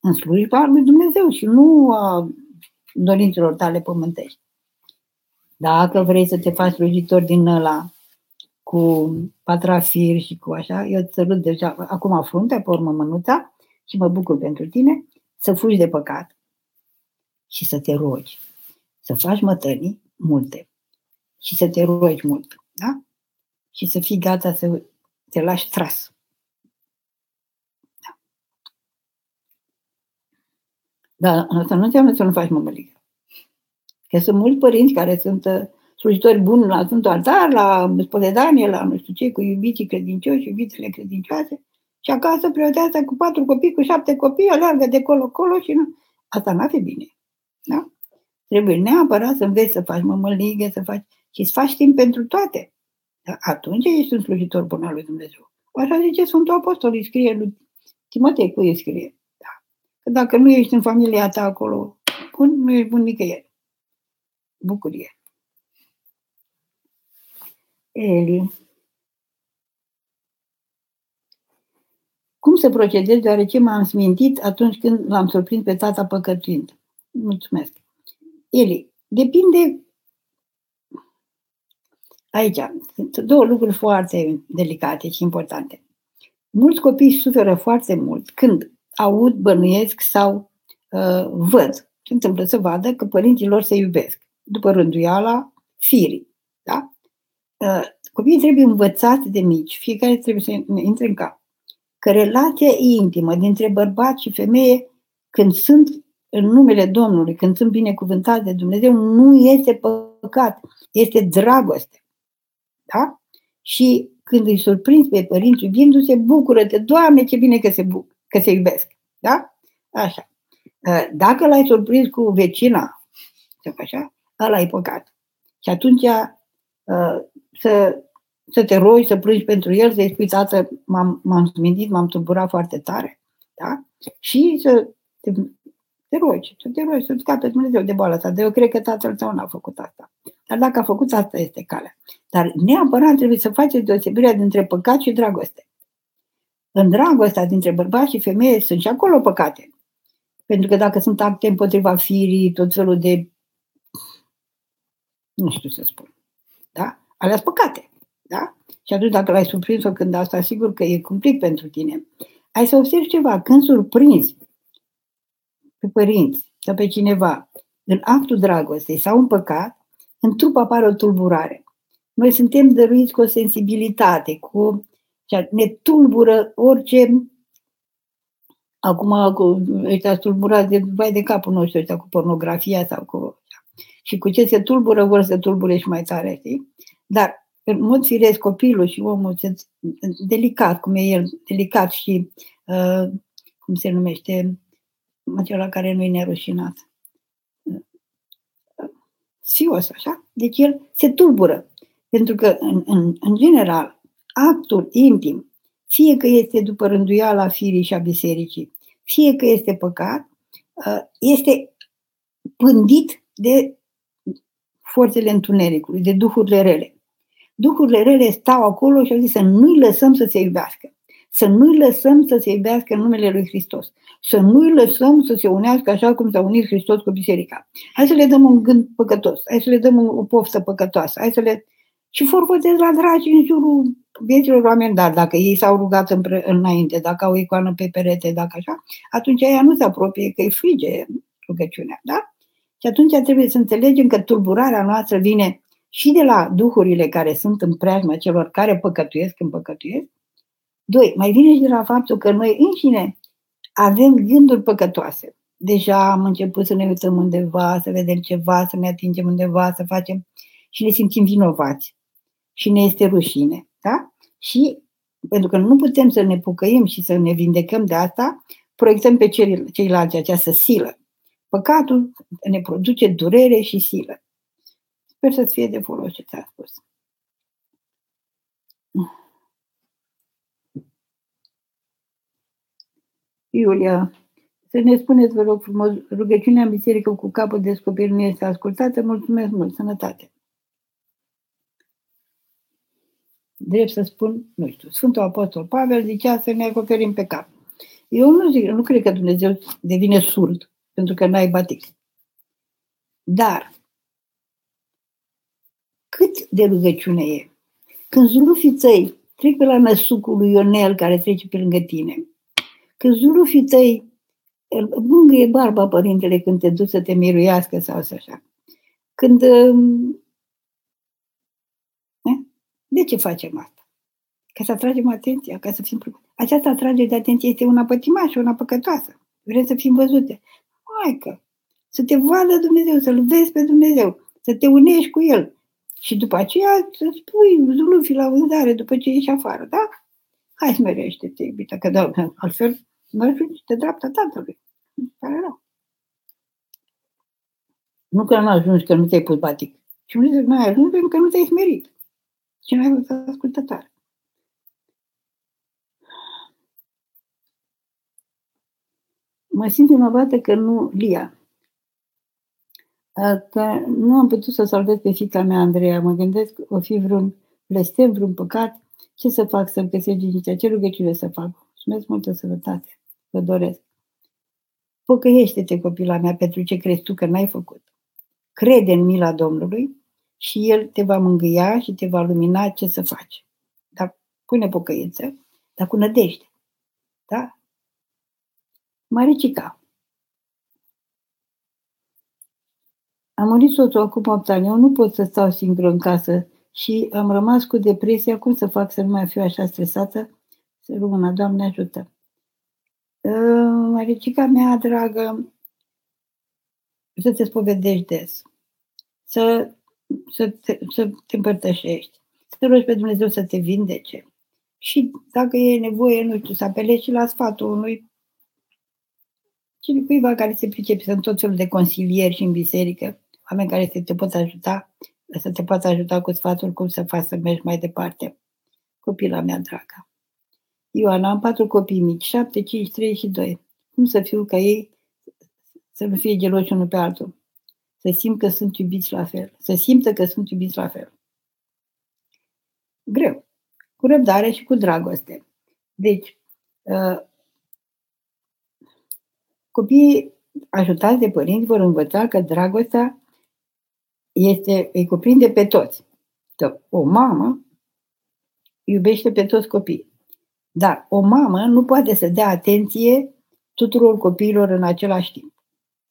în slujba lui Dumnezeu și nu a dorințelor tale pământești. Dacă vrei să te faci slujitor din ăla cu patrafir și cu așa, eu îți sărut deja acum fruntea, pe urmă mânuța și mă bucur pentru tine, să fugi de păcat și să te rogi. Să faci mătănii multe și să te rogi mult. Da? Și să fii gata să te lași tras. Da. Dar asta nu înseamnă să nu faci mămăligă. Că sunt mulți părinți care sunt uh, slujitori buni la Sfântul Altar, la spovedanie, la nu știu ce, cu iubiții credincioși, iubitele credincioase, și acasă preotează cu patru copii, cu șapte copii, aleargă de colo-colo și nu. Asta n-ar fi bine. Da? Trebuie neapărat să înveți să faci mămăligă, să faci și să faci timp pentru toate. Da? Atunci ești un slujitor bun al lui Dumnezeu. Așa zice Sfântul Apostol, îi scrie lui Timotei, cu îi scrie. Da. Că dacă nu ești în familia ta acolo, bun, nu ești bun nicăieri. Bucurie. Eli. Cum să procedez deoarece m-am smintit atunci când l-am surprins pe tata păcătuind? Mulțumesc. Eli, depinde Aici sunt două lucruri foarte delicate și importante. Mulți copii suferă foarte mult când aud, bănuiesc sau uh, văd ce întâmplă să vadă că părinții lor se iubesc. După rânduiala firii. Da? Uh, copiii trebuie învățați de mici, fiecare trebuie să intre în cap. Că relația intimă dintre bărbat și femeie, când sunt în numele Domnului, când sunt binecuvântați de Dumnezeu, nu este păcat, este dragoste. Da? Și când îi surprinzi pe părinți iubindu-se, bucură-te, Doamne, ce bine că se, bu- că se iubesc. Da? Așa. Ă, dacă l-ai surprins cu vecina, așa, ăla e păcat. Și atunci ă, să, să te rogi, să plângi pentru el, să-i spui, tată, m-am, m-am smindit, m-am tulburat foarte tare. Da? Și să te, te rogi, să te rogi, să-ți scape Dumnezeu de boala asta. Dar eu cred că tatăl tău n-a făcut asta. Dar dacă a făcut asta, este calea. Dar neapărat trebuie să faceți deosebirea dintre păcat și dragoste. În dragostea dintre bărbați și femeie sunt și acolo păcate. Pentru că dacă sunt acte împotriva firii, tot felul de nu știu să spun. Da? Alea păcate. Da? Și atunci dacă l-ai surprins-o când asta, sigur că e cumplit pentru tine. Ai să observi ceva. Când surprinzi pe părinți sau pe cineva în actul dragostei sau în păcat, în trup apare o tulburare. Noi suntem dăruiți cu o sensibilitate, cu ne tulbură orice acum cu ăștia tulburați de vai de capul nostru ăștia cu pornografia sau cu și cu ce se tulbură vor să tulbure și mai tare, știi? Dar în mod firesc copilul și omul delicat, cum e el, delicat și uh, cum se numește acela care nu e nerușinat. Sios, așa? Deci el se tulbură. Pentru că, în, în, în general, actul intim, fie că este după rânduiala firii și a bisericii, fie că este păcat, uh, este pândit de forțele întunericului, de duhurile rele. Duhurile rele stau acolo și au zis să nu-i lăsăm să se iubească. Să nu-i lăsăm să se iubească în numele lui Hristos. Să nu-i lăsăm să se unească așa cum s-a unit Hristos cu biserica. Hai să le dăm un gând păcătos. Hai să le dăm o poftă păcătoasă. Hai să le... Și forfătez la dragi în jurul vieților oameni, dar dacă ei s-au rugat împre- înainte, dacă au o icoană pe perete, dacă așa, atunci ea nu se apropie, că e frige rugăciunea, da? Și atunci trebuie să înțelegem că tulburarea noastră vine și de la duhurile care sunt în preajma celor care păcătuiesc când păcătuiesc. Doi, mai vine și de la faptul că noi înșine avem gânduri păcătoase. Deja am început să ne uităm undeva, să vedem ceva, să ne atingem undeva, să facem și ne simțim vinovați. Și ne este rușine. Da? Și pentru că nu putem să ne pucăim și să ne vindecăm de asta, proiectăm pe ceilalți această silă. Păcatul ne produce durere și silă. Sper să-ți fie de folos ce ți-a spus. Iulia, să ne spuneți, vă rog frumos, rugăciunea în biserică cu capul descoperit nu este ascultată. Mulțumesc mult, sănătate! Drept să spun, nu știu, Sfântul Apostol Pavel zicea să ne acoperim pe cap. Eu nu zic, nu cred că Dumnezeu devine surd pentru că n-ai batic. Dar, cât de rugăciune e? Când zulufii tăi trec pe la năsucul lui Ionel care trece pe lângă tine, când zulufii tăi e barba părintele când te duci să te miruiască sau să așa. Când... Um, de ce facem asta? Ca să atragem atenția, ca să fim... Această atragere de atenție este una pătimașă, una păcătoasă. Vrem să fim văzute. Maică, să te vadă Dumnezeu, să-L vezi pe Dumnezeu, să te unești cu El. Și după aceea să spui zulufii la vânzare după ce ieși afară, da? Hai smerește-te, iubita, că da, altfel nu ajungi de dreapta Tatălui. Pare rău. Nu că nu ajungi că nu ți-ai pus batic. Și nu zic, nu ai ajuns pentru că nu te-ai smerit. Și nu ai fost ascultătoare. mă simt vinovată că nu, Lia, că nu am putut să salvez pe fica mea, Andreea. Mă gândesc, o fi vreun blestem, vreun păcat, ce să fac să-mi găsesc liniștea, ce rugăciune să fac. Mulțumesc multă sănătate, vă doresc. Pocăiește-te, copila mea, pentru ce crezi tu că n-ai făcut. Crede în mila Domnului și El te va mângâia și te va lumina ce să faci. Dar pune pocăință, dar cu nădejde. Da? Maricica. Am murit soțul acum 8 ani. Eu nu pot să stau singură în casă și am rămas cu depresia. Cum să fac să nu mai fiu așa stresată? Să rămână, Doamne ajută. Uh, Maricica mea dragă, să te spovedești des. Să să te, să te împărtășești, să te rogi pe Dumnezeu să te vindece. Și dacă e nevoie, nu știu, să apelezi și la sfatul unui cine cuiva care se pricepe, sunt tot felul de consilieri și în biserică, oameni care să te pot ajuta, să te poată ajuta cu sfatul cum să faci să mergi mai departe. Copila mea dragă. Ioana, am patru copii mici, șapte, cinci, trei și doi. Cum să fiu ca ei să nu fie geloși unul pe altul? Să simt că sunt iubiți la fel. Să simtă că sunt iubiți la fel. Greu. Cu răbdare și cu dragoste. Deci, uh, copiii ajutați de părinți vor învăța că dragostea este, îi cuprinde pe toți. Că o mamă iubește pe toți copiii. Dar o mamă nu poate să dea atenție tuturor copiilor în același timp.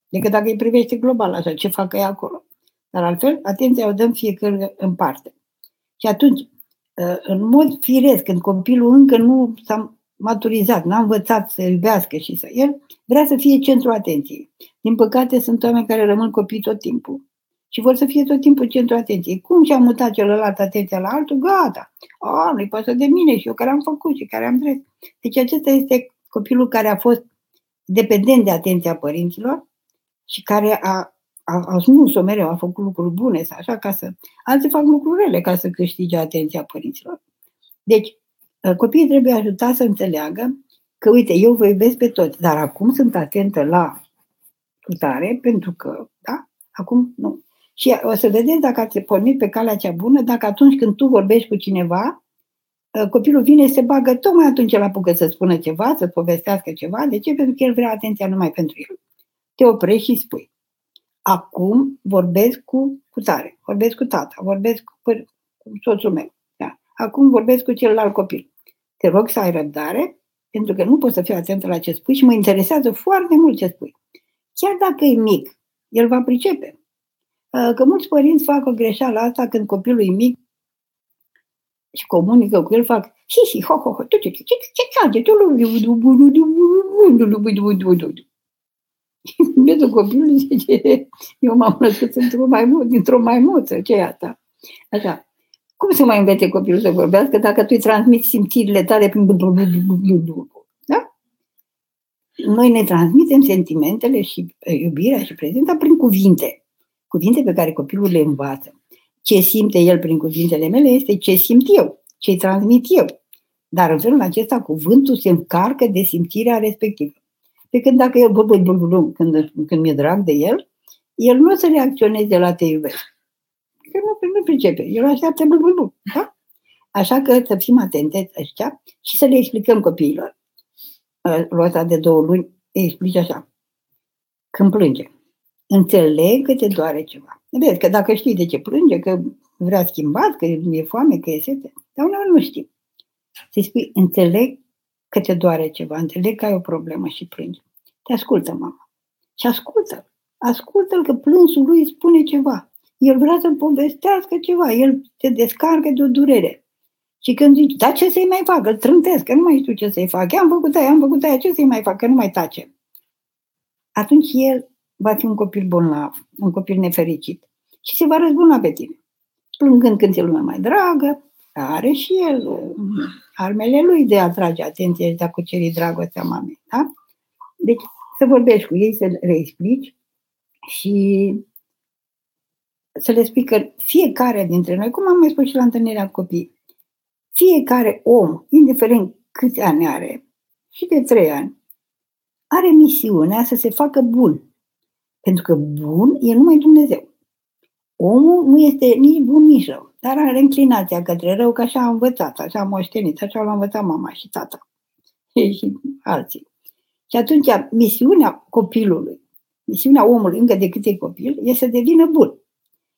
Decât dacă îi privește global așa, ce facă ea acolo. Dar altfel, atenția o dăm fiecare în parte. Și atunci, ă, în mod firesc, când copilul încă nu s-a maturizat, n-a învățat să iubească și să el, vrea să fie centru atenției. Din păcate, sunt oameni care rămân copii tot timpul și vor să fie tot timpul centru atenției. Cum și-a mutat celălalt atenția la altul, gata. A, nu-i pasă de mine și eu care am făcut și care am drept. Deci acesta este copilul care a fost dependent de atenția părinților și care a, a, a smus-o mereu, a făcut lucruri bune sau așa, ca să... Alții fac lucruri rele ca să câștige atenția părinților. Deci, ă, copiii trebuie ajutați să înțeleagă că, uite, eu vă iubesc pe toți, dar acum sunt atentă la putare, pentru că, da, acum nu. Și o să vedeți dacă ați pornit pe calea cea bună, dacă atunci când tu vorbești cu cineva, ă, copilul vine și se bagă, tocmai atunci el apucă să spună ceva, să povestească ceva. De ce? Pentru că el vrea atenția numai pentru el. Te oprești și spui. Acum vorbesc cu, cu tare, vorbesc cu tata, vorbesc cu, cu soțul meu. Da? Acum vorbesc cu celălalt copil. Te rog să ai răbdare, pentru că nu pot să fiu atentă la ce spui și mă interesează foarte mult ce spui. Chiar dacă e mic, el va pricepe. Uh, că mulți părinți fac o greșeală asta când copilul e mic și comunică cu el, fac și și ho ho ho, ce ce ce ce ce ce Vede copilul zice, eu m-am născut într-o maimuță, dintr-o maimuță, ce e asta? Așa. Cum să mai învețe copilul să vorbească dacă tu îi transmiți simțirile tale prin da? Noi ne transmitem sentimentele și iubirea și prezența prin cuvinte cuvinte pe care copilul le învață. Ce simte el prin cuvintele mele este ce simt eu, ce îi transmit eu. Dar în felul acesta cuvântul se încarcă de simțirea respectivă. Pe când dacă el bă, bă, bă, bă, când, când mi-e drag de el, el nu o să reacționeze la te iubesc. Că nu, nu pricepe. El așteaptă bă, bă, bă, da? Așa că să fim atente ăștia și să le explicăm copiilor. Roata de două luni îi explici așa. Când plânge, înțeleg că te doare ceva. Vezi că dacă știi de ce plânge, că vrea schimbat, că e foame, că e sete, dar uneori nu știi. Să-i spui, înțeleg că te doare ceva, înțeleg că ai o problemă și plângi. Te ascultă, mama. Și ascultă. Ascultă-l că plânsul lui spune ceva. El vrea să povestească ceva. El te descarcă de o durere. Și când zici, da, ce să-i mai fac? Îl trântesc, că nu mai știu ce să-i fac. Am făcut aia, am făcut aia, ce să-i mai fac? Că nu mai tace. Atunci el va fi un copil bolnav, un copil nefericit și se va răzbuna pe tine. Plângând când e lumea mai dragă, are și el uh, armele lui de a atrage atenție și de a cuceri dragostea mamei. Da? Deci să vorbești cu ei, să le explici și să le spui că fiecare dintre noi, cum am mai spus și la întâlnirea copii, fiecare om, indiferent câți ani are, și de trei ani, are misiunea să se facă bun pentru că bun e numai Dumnezeu. Omul nu este nici bun, nici rău, dar are înclinația către rău, că așa a învățat, așa a moștenit, așa l-a învățat mama și tata și alții. Și atunci misiunea copilului, misiunea omului încă de cât e copil, e să devină bun.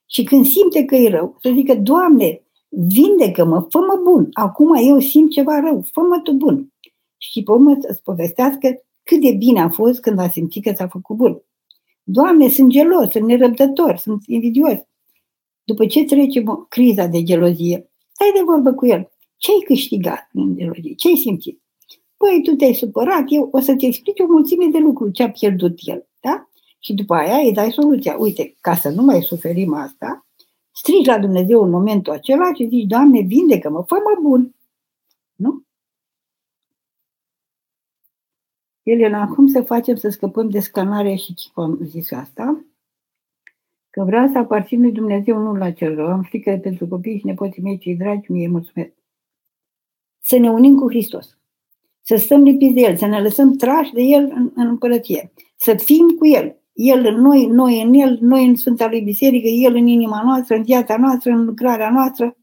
Și când simte că e rău, să zică, Doamne, vindecă-mă, fă-mă bun, acum eu simt ceva rău, fă-mă tu bun. Și pe urmă să-ți povestească cât de bine a fost când a simțit că s-a făcut bun. Doamne, sunt gelos, sunt nerăbdător, sunt invidios. După ce trece criza de gelozie, stai de vorbă cu el. Ce ai câștigat în gelozie? Ce ai simțit? Păi, tu te-ai supărat, eu o să-ți explic o mulțime de lucruri ce a pierdut el. Da? Și după aia îi dai soluția. Uite, ca să nu mai suferim asta, strigi la Dumnezeu în momentul acela și zici, Doamne, vindecă-mă, fă-mă bun. Nu? Elena, cum să facem să scăpăm de scanare și chip am zis asta? Că vreau să aparțin lui Dumnezeu, nu la cel rău. Am frică pentru copii și nepoții mei cei dragi, mie mulțumesc. Să ne unim cu Hristos. Să stăm lipiți de El, să ne lăsăm trași de El în, în împărăție. Să fim cu El. El în noi, noi în El, noi în Sfânta lui Biserică, El în inima noastră, în viața noastră, în lucrarea noastră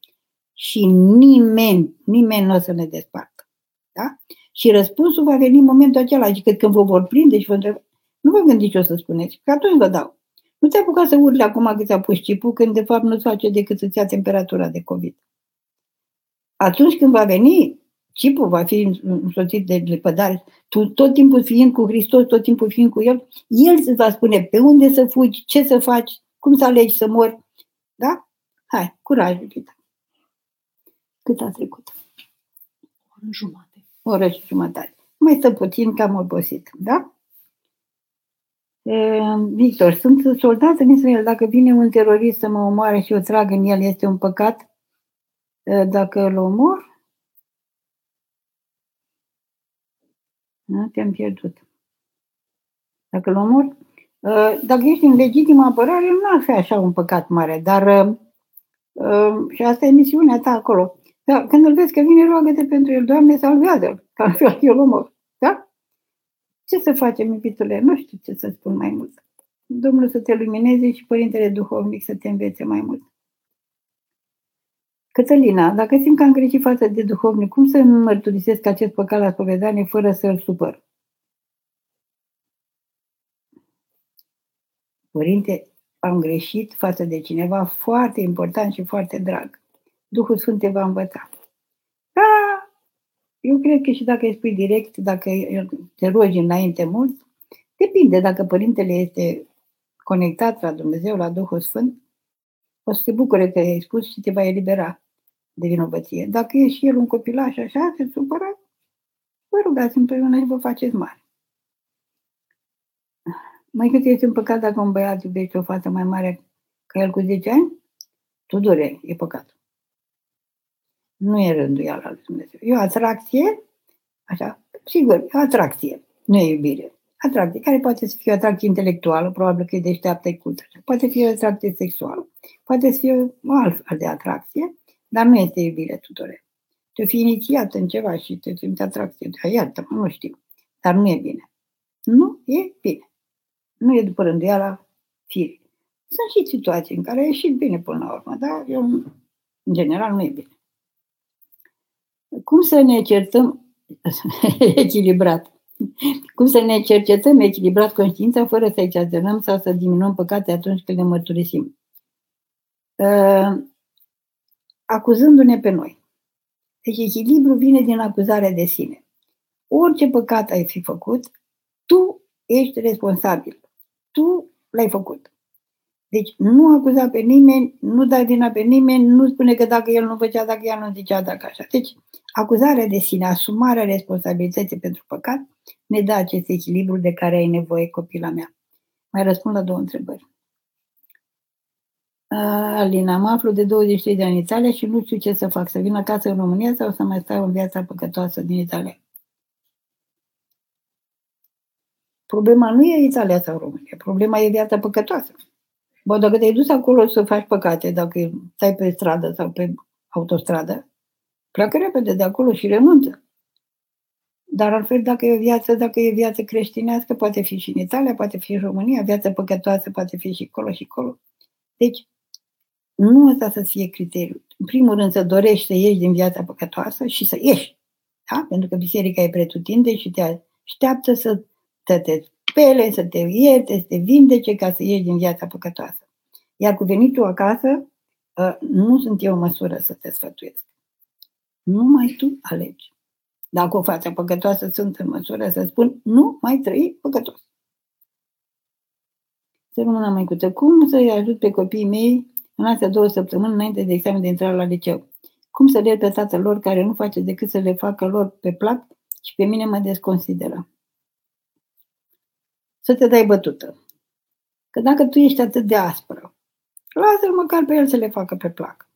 și nimeni, nimeni nu o să ne despartă. Da? Și răspunsul va veni în momentul acela, adică când vă vor prinde și vă întreb, nu vă gândiți ce o să spuneți, că atunci vă dau. Nu te apuca să urli acum că ți-a pus chipul, când de fapt nu-ți face decât să-ți ia temperatura de COVID. Atunci când va veni, chipul va fi însoțit de lepădare, tu tot timpul fiind cu Hristos, tot timpul fiind cu El, El îți va spune pe unde să fugi, ce să faci, cum să alegi să mori. Da? Hai, curaj, Iubita. Cât a trecut? O jumătate. O oră și jumătate. Mai stă puțin, cam obosit. Da? Victor, sunt soldat în Israel. Dacă vine un terorist să mă omoare și o trag în el, este un păcat dacă îl omor? Da? Te-am pierdut. Dacă îl omor? Dacă ești în legitimă apărare, nu ar fi așa un păcat mare, dar și asta e misiunea ta acolo. Dar când îl vezi că vine, roagă-te pentru el, Doamne, salvează-l, că altfel eu îl omor. Da? Ce să facem, iubitule? Nu știu ce să spun mai mult. Domnul să te lumineze și Părintele Duhovnic să te învețe mai mult. Cătălina, dacă simt că am greșit față de duhovnic, cum să mărturisesc acest păcat la spovedanie fără să-l supăr? Părinte, am greșit față de cineva foarte important și foarte drag. Duhul Sfânt te va învăța. Da, eu cred că și dacă îi spui direct, dacă te rogi înainte mult, depinde dacă părintele este conectat la Dumnezeu, la Duhul Sfânt, o să te bucure că ai spus și te va elibera de vinovăție. Dacă e și el un copilaș așa, se supără, vă rugați împreună și vă faceți mari. Mai cât este un păcat dacă un băiat iubește o fată mai mare ca el cu 10 ani? Tudore, e păcat. Nu e rânduiala lui Dumnezeu. E o atracție, așa, sigur, e o atracție, nu e iubire. Atracție, care poate să fie o atracție intelectuală, probabil că e deșteaptă, e cultă. Poate fi o atracție sexuală, poate să fie o altfel de atracție, dar nu este iubire, tutore. Te fi inițiat în ceva și te simți atracție. Iată, nu știu. Dar nu e bine. Nu e bine. Nu e după rânduiala firii. Sunt și situații în care a ieșit bine până la urmă, dar eu, în general, nu e bine. Cum să ne certăm echilibrat? Cum să ne cercetăm echilibrat conștiința fără să exagerăm sau să diminuăm păcate atunci când le mărturisim? Uh, acuzându-ne pe noi. Deci echilibru vine din acuzarea de sine. Orice păcat ai fi făcut, tu ești responsabil. Tu l-ai făcut. Deci nu acuza pe nimeni, nu da vina pe nimeni, nu spune că dacă el nu făcea, dacă ea nu zicea, dacă așa. Deci acuzarea de sine, asumarea responsabilității pentru păcat, ne dă acest echilibru de care ai nevoie, copila mea. Mai răspund la două întrebări. Alina, mă aflu de 23 de ani în Italia și nu știu ce să fac, să vin acasă în România sau să mai stau în viața păcătoasă din Italia. Problema nu e Italia sau România, problema e viața păcătoasă. Bă, dacă te-ai dus acolo să faci păcate, dacă stai pe stradă sau pe autostradă, pleacă repede de acolo și renunță. Dar altfel, dacă e o viață, dacă e viață creștinească, poate fi și în Italia, poate fi în România, viața păcătoasă poate fi și acolo și acolo. Deci, nu ăsta să fie criteriul. În primul rând să dorești să ieși din viața păcătoasă și să ieși. Da? Pentru că biserica e pretutinde și te așteaptă să te, te spele, să te ierte, să te vindece ca să ieși din viața păcătoasă. Iar cu venitul acasă, ă, nu sunt eu în măsură să te sfătuiesc. Numai tu alegi. Dacă o față păcătoasă, sunt în măsură să spun, nu mai trăi păcătos. Să rămână mai cută. Cum să-i ajut pe copiii mei în astea două săptămâni înainte de examen de intrare la liceu. Cum să le pe tatăl lor care nu face decât să le facă lor pe plac și pe mine mă desconsideră. Să te dai bătută. Că dacă tu ești atât de aspră, lasă-l măcar pe el să le facă pe plac.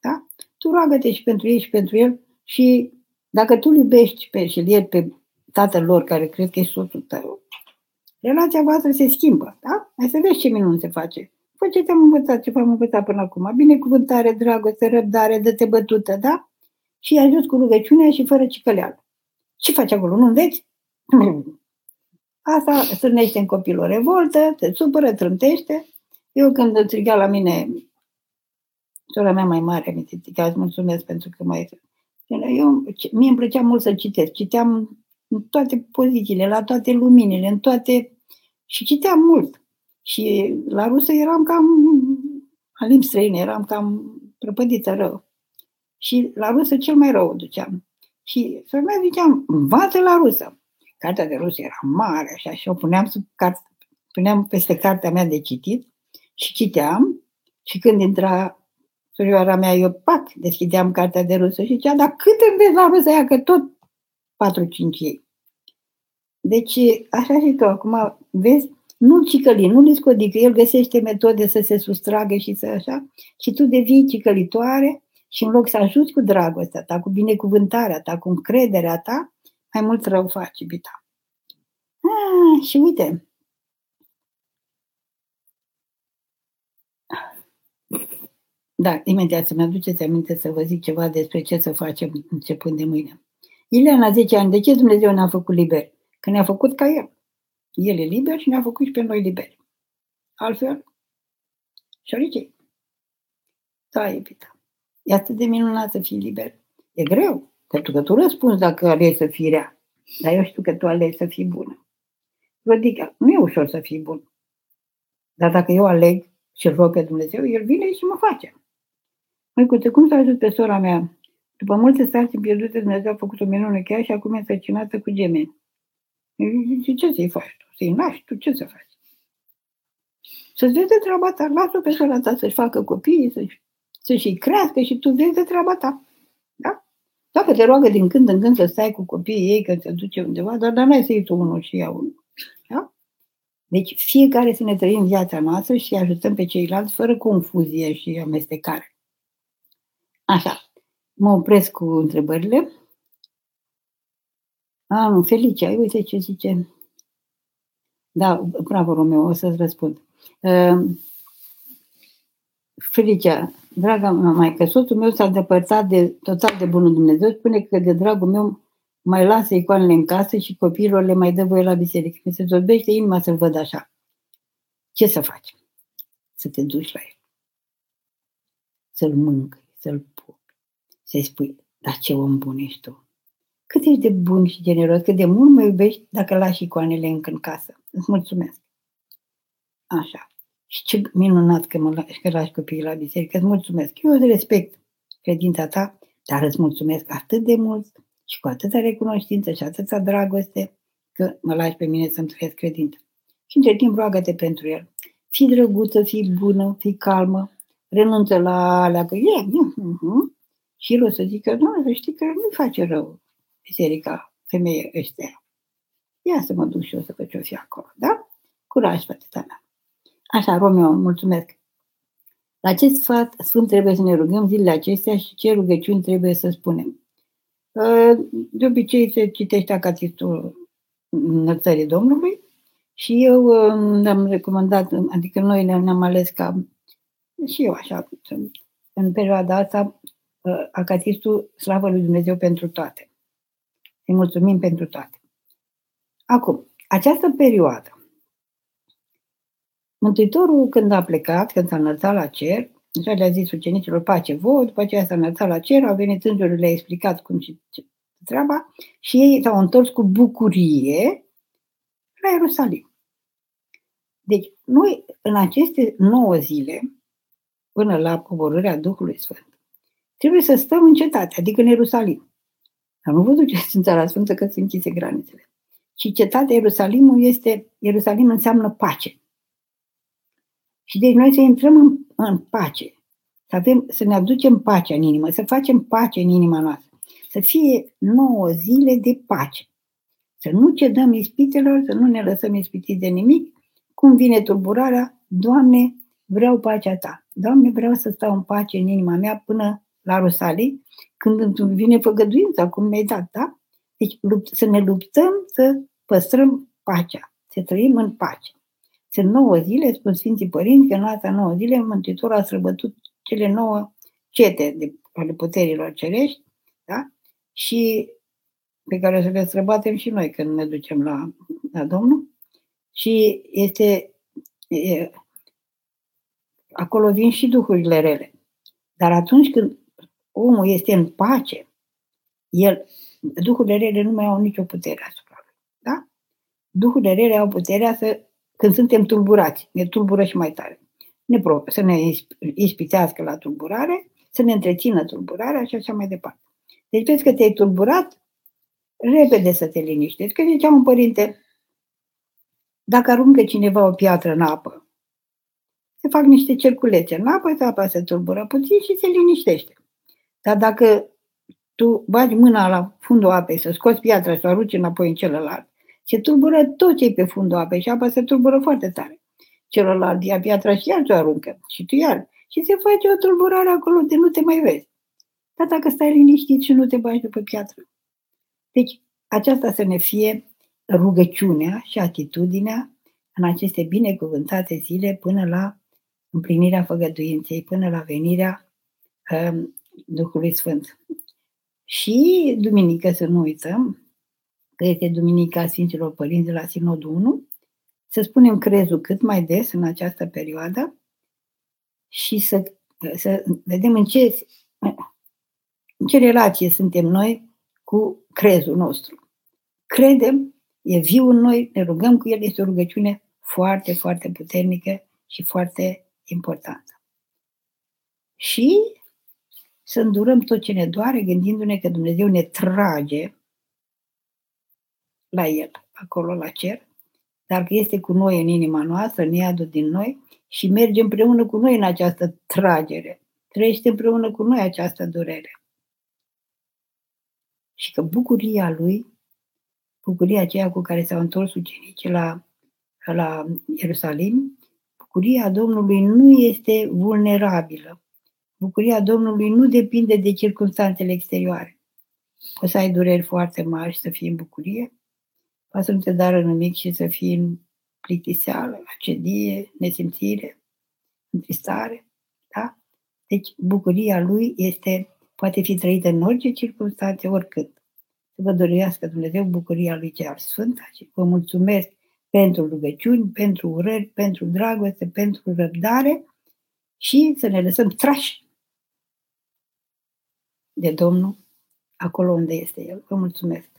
Da? Tu roagă-te și pentru ei și pentru el și dacă tu iubești pe, și îl pe tatăl lor, care cred că e soțul tău, relația voastră se schimbă, da? Hai să vezi ce minuni se face. Fă ce te-am învățat, ce v-am învățat până acum. Binecuvântare, dragoste, răbdare, dă-te bătută, da? Și ajuns cu rugăciunea și fără cicăleală. Ce faci acolo? Nu înveți? Asta strânește în copilul o revoltă, te supără, trântește. Eu când striga la mine, sora mea mai mare, mi striga, îți mulțumesc pentru că mai... Eu, mie îmi plăcea mult să citesc. Citeam în toate pozițiile, la toate luminile, în toate... Și citeam mult. Și la rusă eram cam, la limbi străine, eram cam prăpădită rău. Și la rusă cel mai rău o duceam. Și să mai ziceam, învață la rusă. Cartea de rusă era mare, așa, și o puneam, sub carte, puneam peste cartea mea de citit și citeam. Și când intra surioara mea, eu, pac, deschideam cartea de rusă și zicea, dar cât înveți la rusă aia, că tot 4-5 ei. Deci, așa și tu, acum, vezi, nu cicăli, nu-l scodi, că el găsește metode să se sustragă și să așa, și tu devii cicălitoare și în loc să ajuți cu dragostea ta, cu binecuvântarea ta, cu încrederea ta, mai mult rău faci, iubita. Ah, și uite, Da, imediat să-mi aduceți aminte să vă zic ceva despre ce să facem începând de mâine. Ileana, 10 ani, de ce Dumnezeu ne-a făcut liberi? Că ne-a făcut ca El. El e liber și ne-a făcut și pe noi liberi. Altfel, șoricei. Da, iubita. E atât de minunat să fii liber. E greu, pentru că tu răspunzi dacă alegi să fii rea. Dar eu știu că tu alegi să fii bună. Adică nu e ușor să fii bun. Dar dacă eu aleg și rog pe Dumnezeu, El vine și mă face. Măicuță, cum să ajut pe sora mea? După multe sarcini pierdute, Dumnezeu a făcut o minune chiar și acum e sărcinată cu gemeni. Zice, ce să-i faci tu? Să-i naști tu? Ce să faci? Să-ți vezi de treaba ta. Lasă pe sora ta să-și facă copii, să-și, să-și crească și tu vezi de treaba ta. Da? Dacă te roagă din când în când să stai cu copiii ei, că te duce undeva, dar, dar n-ai să iei tu unul și iau unul. Da? Deci fiecare să ne trăim viața noastră și ajutăm pe ceilalți fără confuzie și amestecare. Așa. Mă opresc cu întrebările. A, nu, Felicia, uite ce zice. Da, bravo, Romeo, o să-ți răspund. Uh, Felicia, draga mea că soțul meu s-a depărtat de, total de bunul Dumnezeu, spune că de dragul meu mai lasă icoanele în casă și copiilor le mai dă voie la biserică. Mi se zorbește inima să-l văd așa. Ce să faci? Să te duci la el. Să-l mâncăi, să-l pupi, să-i spui, dar ce om bun ești tu. Cât ești de bun și generos, cât de mult mă iubești dacă lași icoanele încă în casă. Îți mulțumesc. Așa. Și ce minunat că, mă lași, că lași copiii la biserică. Îți mulțumesc. Eu îți respect credința ta, dar îți mulțumesc atât de mult și cu atâta recunoștință și atâta dragoste că mă lași pe mine să-mi trăiesc credința. Și între timp roagă-te pentru el. Fii drăguță, fii bună, fii calmă, renunță la alea că e, uh-huh. și el o să zică, nu, să știi că nu face rău biserica femeie ăștia. Ia să mă duc și eu să văd ce-o fi acolo, da? Curaj, fătăta mea. Așa, Romeo, mulțumesc. La ce sfat sfânt trebuie să ne rugăm zilele acestea și ce rugăciuni trebuie să spunem? Ă, de obicei se citește acatistul înălțării Domnului și eu ă, am recomandat, adică noi ne-am ales ca și eu așa, în perioada asta, ă, acatistul Slavă lui Dumnezeu pentru toate. Îi mulțumim pentru toate. Acum, această perioadă, Mântuitorul când a plecat, când s-a înălțat la cer, așa le-a zis ucenicilor pace vouă, după aceea s-a înălțat la cer, au venit îngerul, le-a explicat cum și ce treaba și ei s-au întors cu bucurie la Ierusalim. Deci, noi în aceste nouă zile, până la coborârea Duhului Sfânt, trebuie să stăm în cetate, adică în Ierusalim. Dar nu vă duceți în Țara Sfântă că se închise granițele. Și cetatea Ierusalimul este, Ierusalim înseamnă pace. Și deci noi să intrăm în, în pace, să, avem, să ne aducem pacea în inimă, să facem pace în inima noastră, să fie nouă zile de pace. Să nu cedăm ispitelor, să nu ne lăsăm ispitiți de nimic. Cum vine tulburarea, Doamne, vreau pacea Ta. Doamne, vreau să stau în pace în inima mea până la Rusalii, când îmi vine făgăduința, cum mi-ai dat, da? Deci lupt, să ne luptăm să păstrăm pacea, să trăim în pace. Sunt nouă zile, spun Sfinții Părinți, că în alta nouă zile Mântuitorul a străbătut cele nouă cete de, ale puterilor cerești, da? Și pe care o să le străbatem și noi când ne ducem la, la Domnul. Și este, e, acolo vin și duhurile rele. Dar atunci când omul este în pace, el, duhurile rele nu mai au nicio putere asupra lui. Da? Duhurile rele au puterea să, când suntem tulburați, ne tulbură și mai tare. Ne pro, să ne ispitească la tulburare, să ne întrețină tulburarea și așa mai departe. Deci vezi că te-ai tulburat, repede să te liniștești. Că zicea un părinte, dacă aruncă cineva o piatră în apă, se fac niște cerculețe în apă, apa se tulbură puțin și se liniștește. Dar dacă tu bagi mâna la fundul apei să scoți piatra și o arunci înapoi în celălalt, se tulbură tot ce e pe fundul apei și apa se tulbură foarte tare. Celălalt ia piatra și iar o aruncă și tu iar. Și se face o tulburare acolo de nu te mai vezi. Dar dacă stai liniștit și nu te bagi după piatră. Deci, aceasta să ne fie rugăciunea și atitudinea în aceste binecuvântate zile până la împlinirea făgăduinței, până la venirea um, Duhului Sfânt. Și duminică, să nu uităm, că este Duminica Sfinților Părinți de la Sinodul 1, să spunem crezul cât mai des în această perioadă și să, să vedem în ce, în ce relație suntem noi cu crezul nostru. Credem, e viu în noi, ne rugăm cu el, este o rugăciune foarte, foarte puternică și foarte importantă. Și să îndurăm tot ce ne doare, gândindu-ne că Dumnezeu ne trage la El, acolo la cer, dar că este cu noi în inima noastră, ne iadă din noi și merge împreună cu noi în această tragere. Trăiește împreună cu noi această durere. Și că bucuria lui, bucuria aceea cu care s-au întors ucenicii la, la Ierusalim, bucuria Domnului nu este vulnerabilă. Bucuria Domnului nu depinde de circunstanțele exterioare. Poți să ai dureri foarte mari și să fii în bucurie, poate să nu te dară nimic și să fii în plictiseală, acedie, nesimțire, întristare. Da? Deci bucuria lui este, poate fi trăită în orice circunstanțe, oricât. Să vă dorească Dumnezeu bucuria lui cea sfântă și vă mulțumesc pentru rugăciuni, pentru urări, pentru dragoste, pentru răbdare și să ne lăsăm trași de Domnul acolo unde este El. Vă mulțumesc!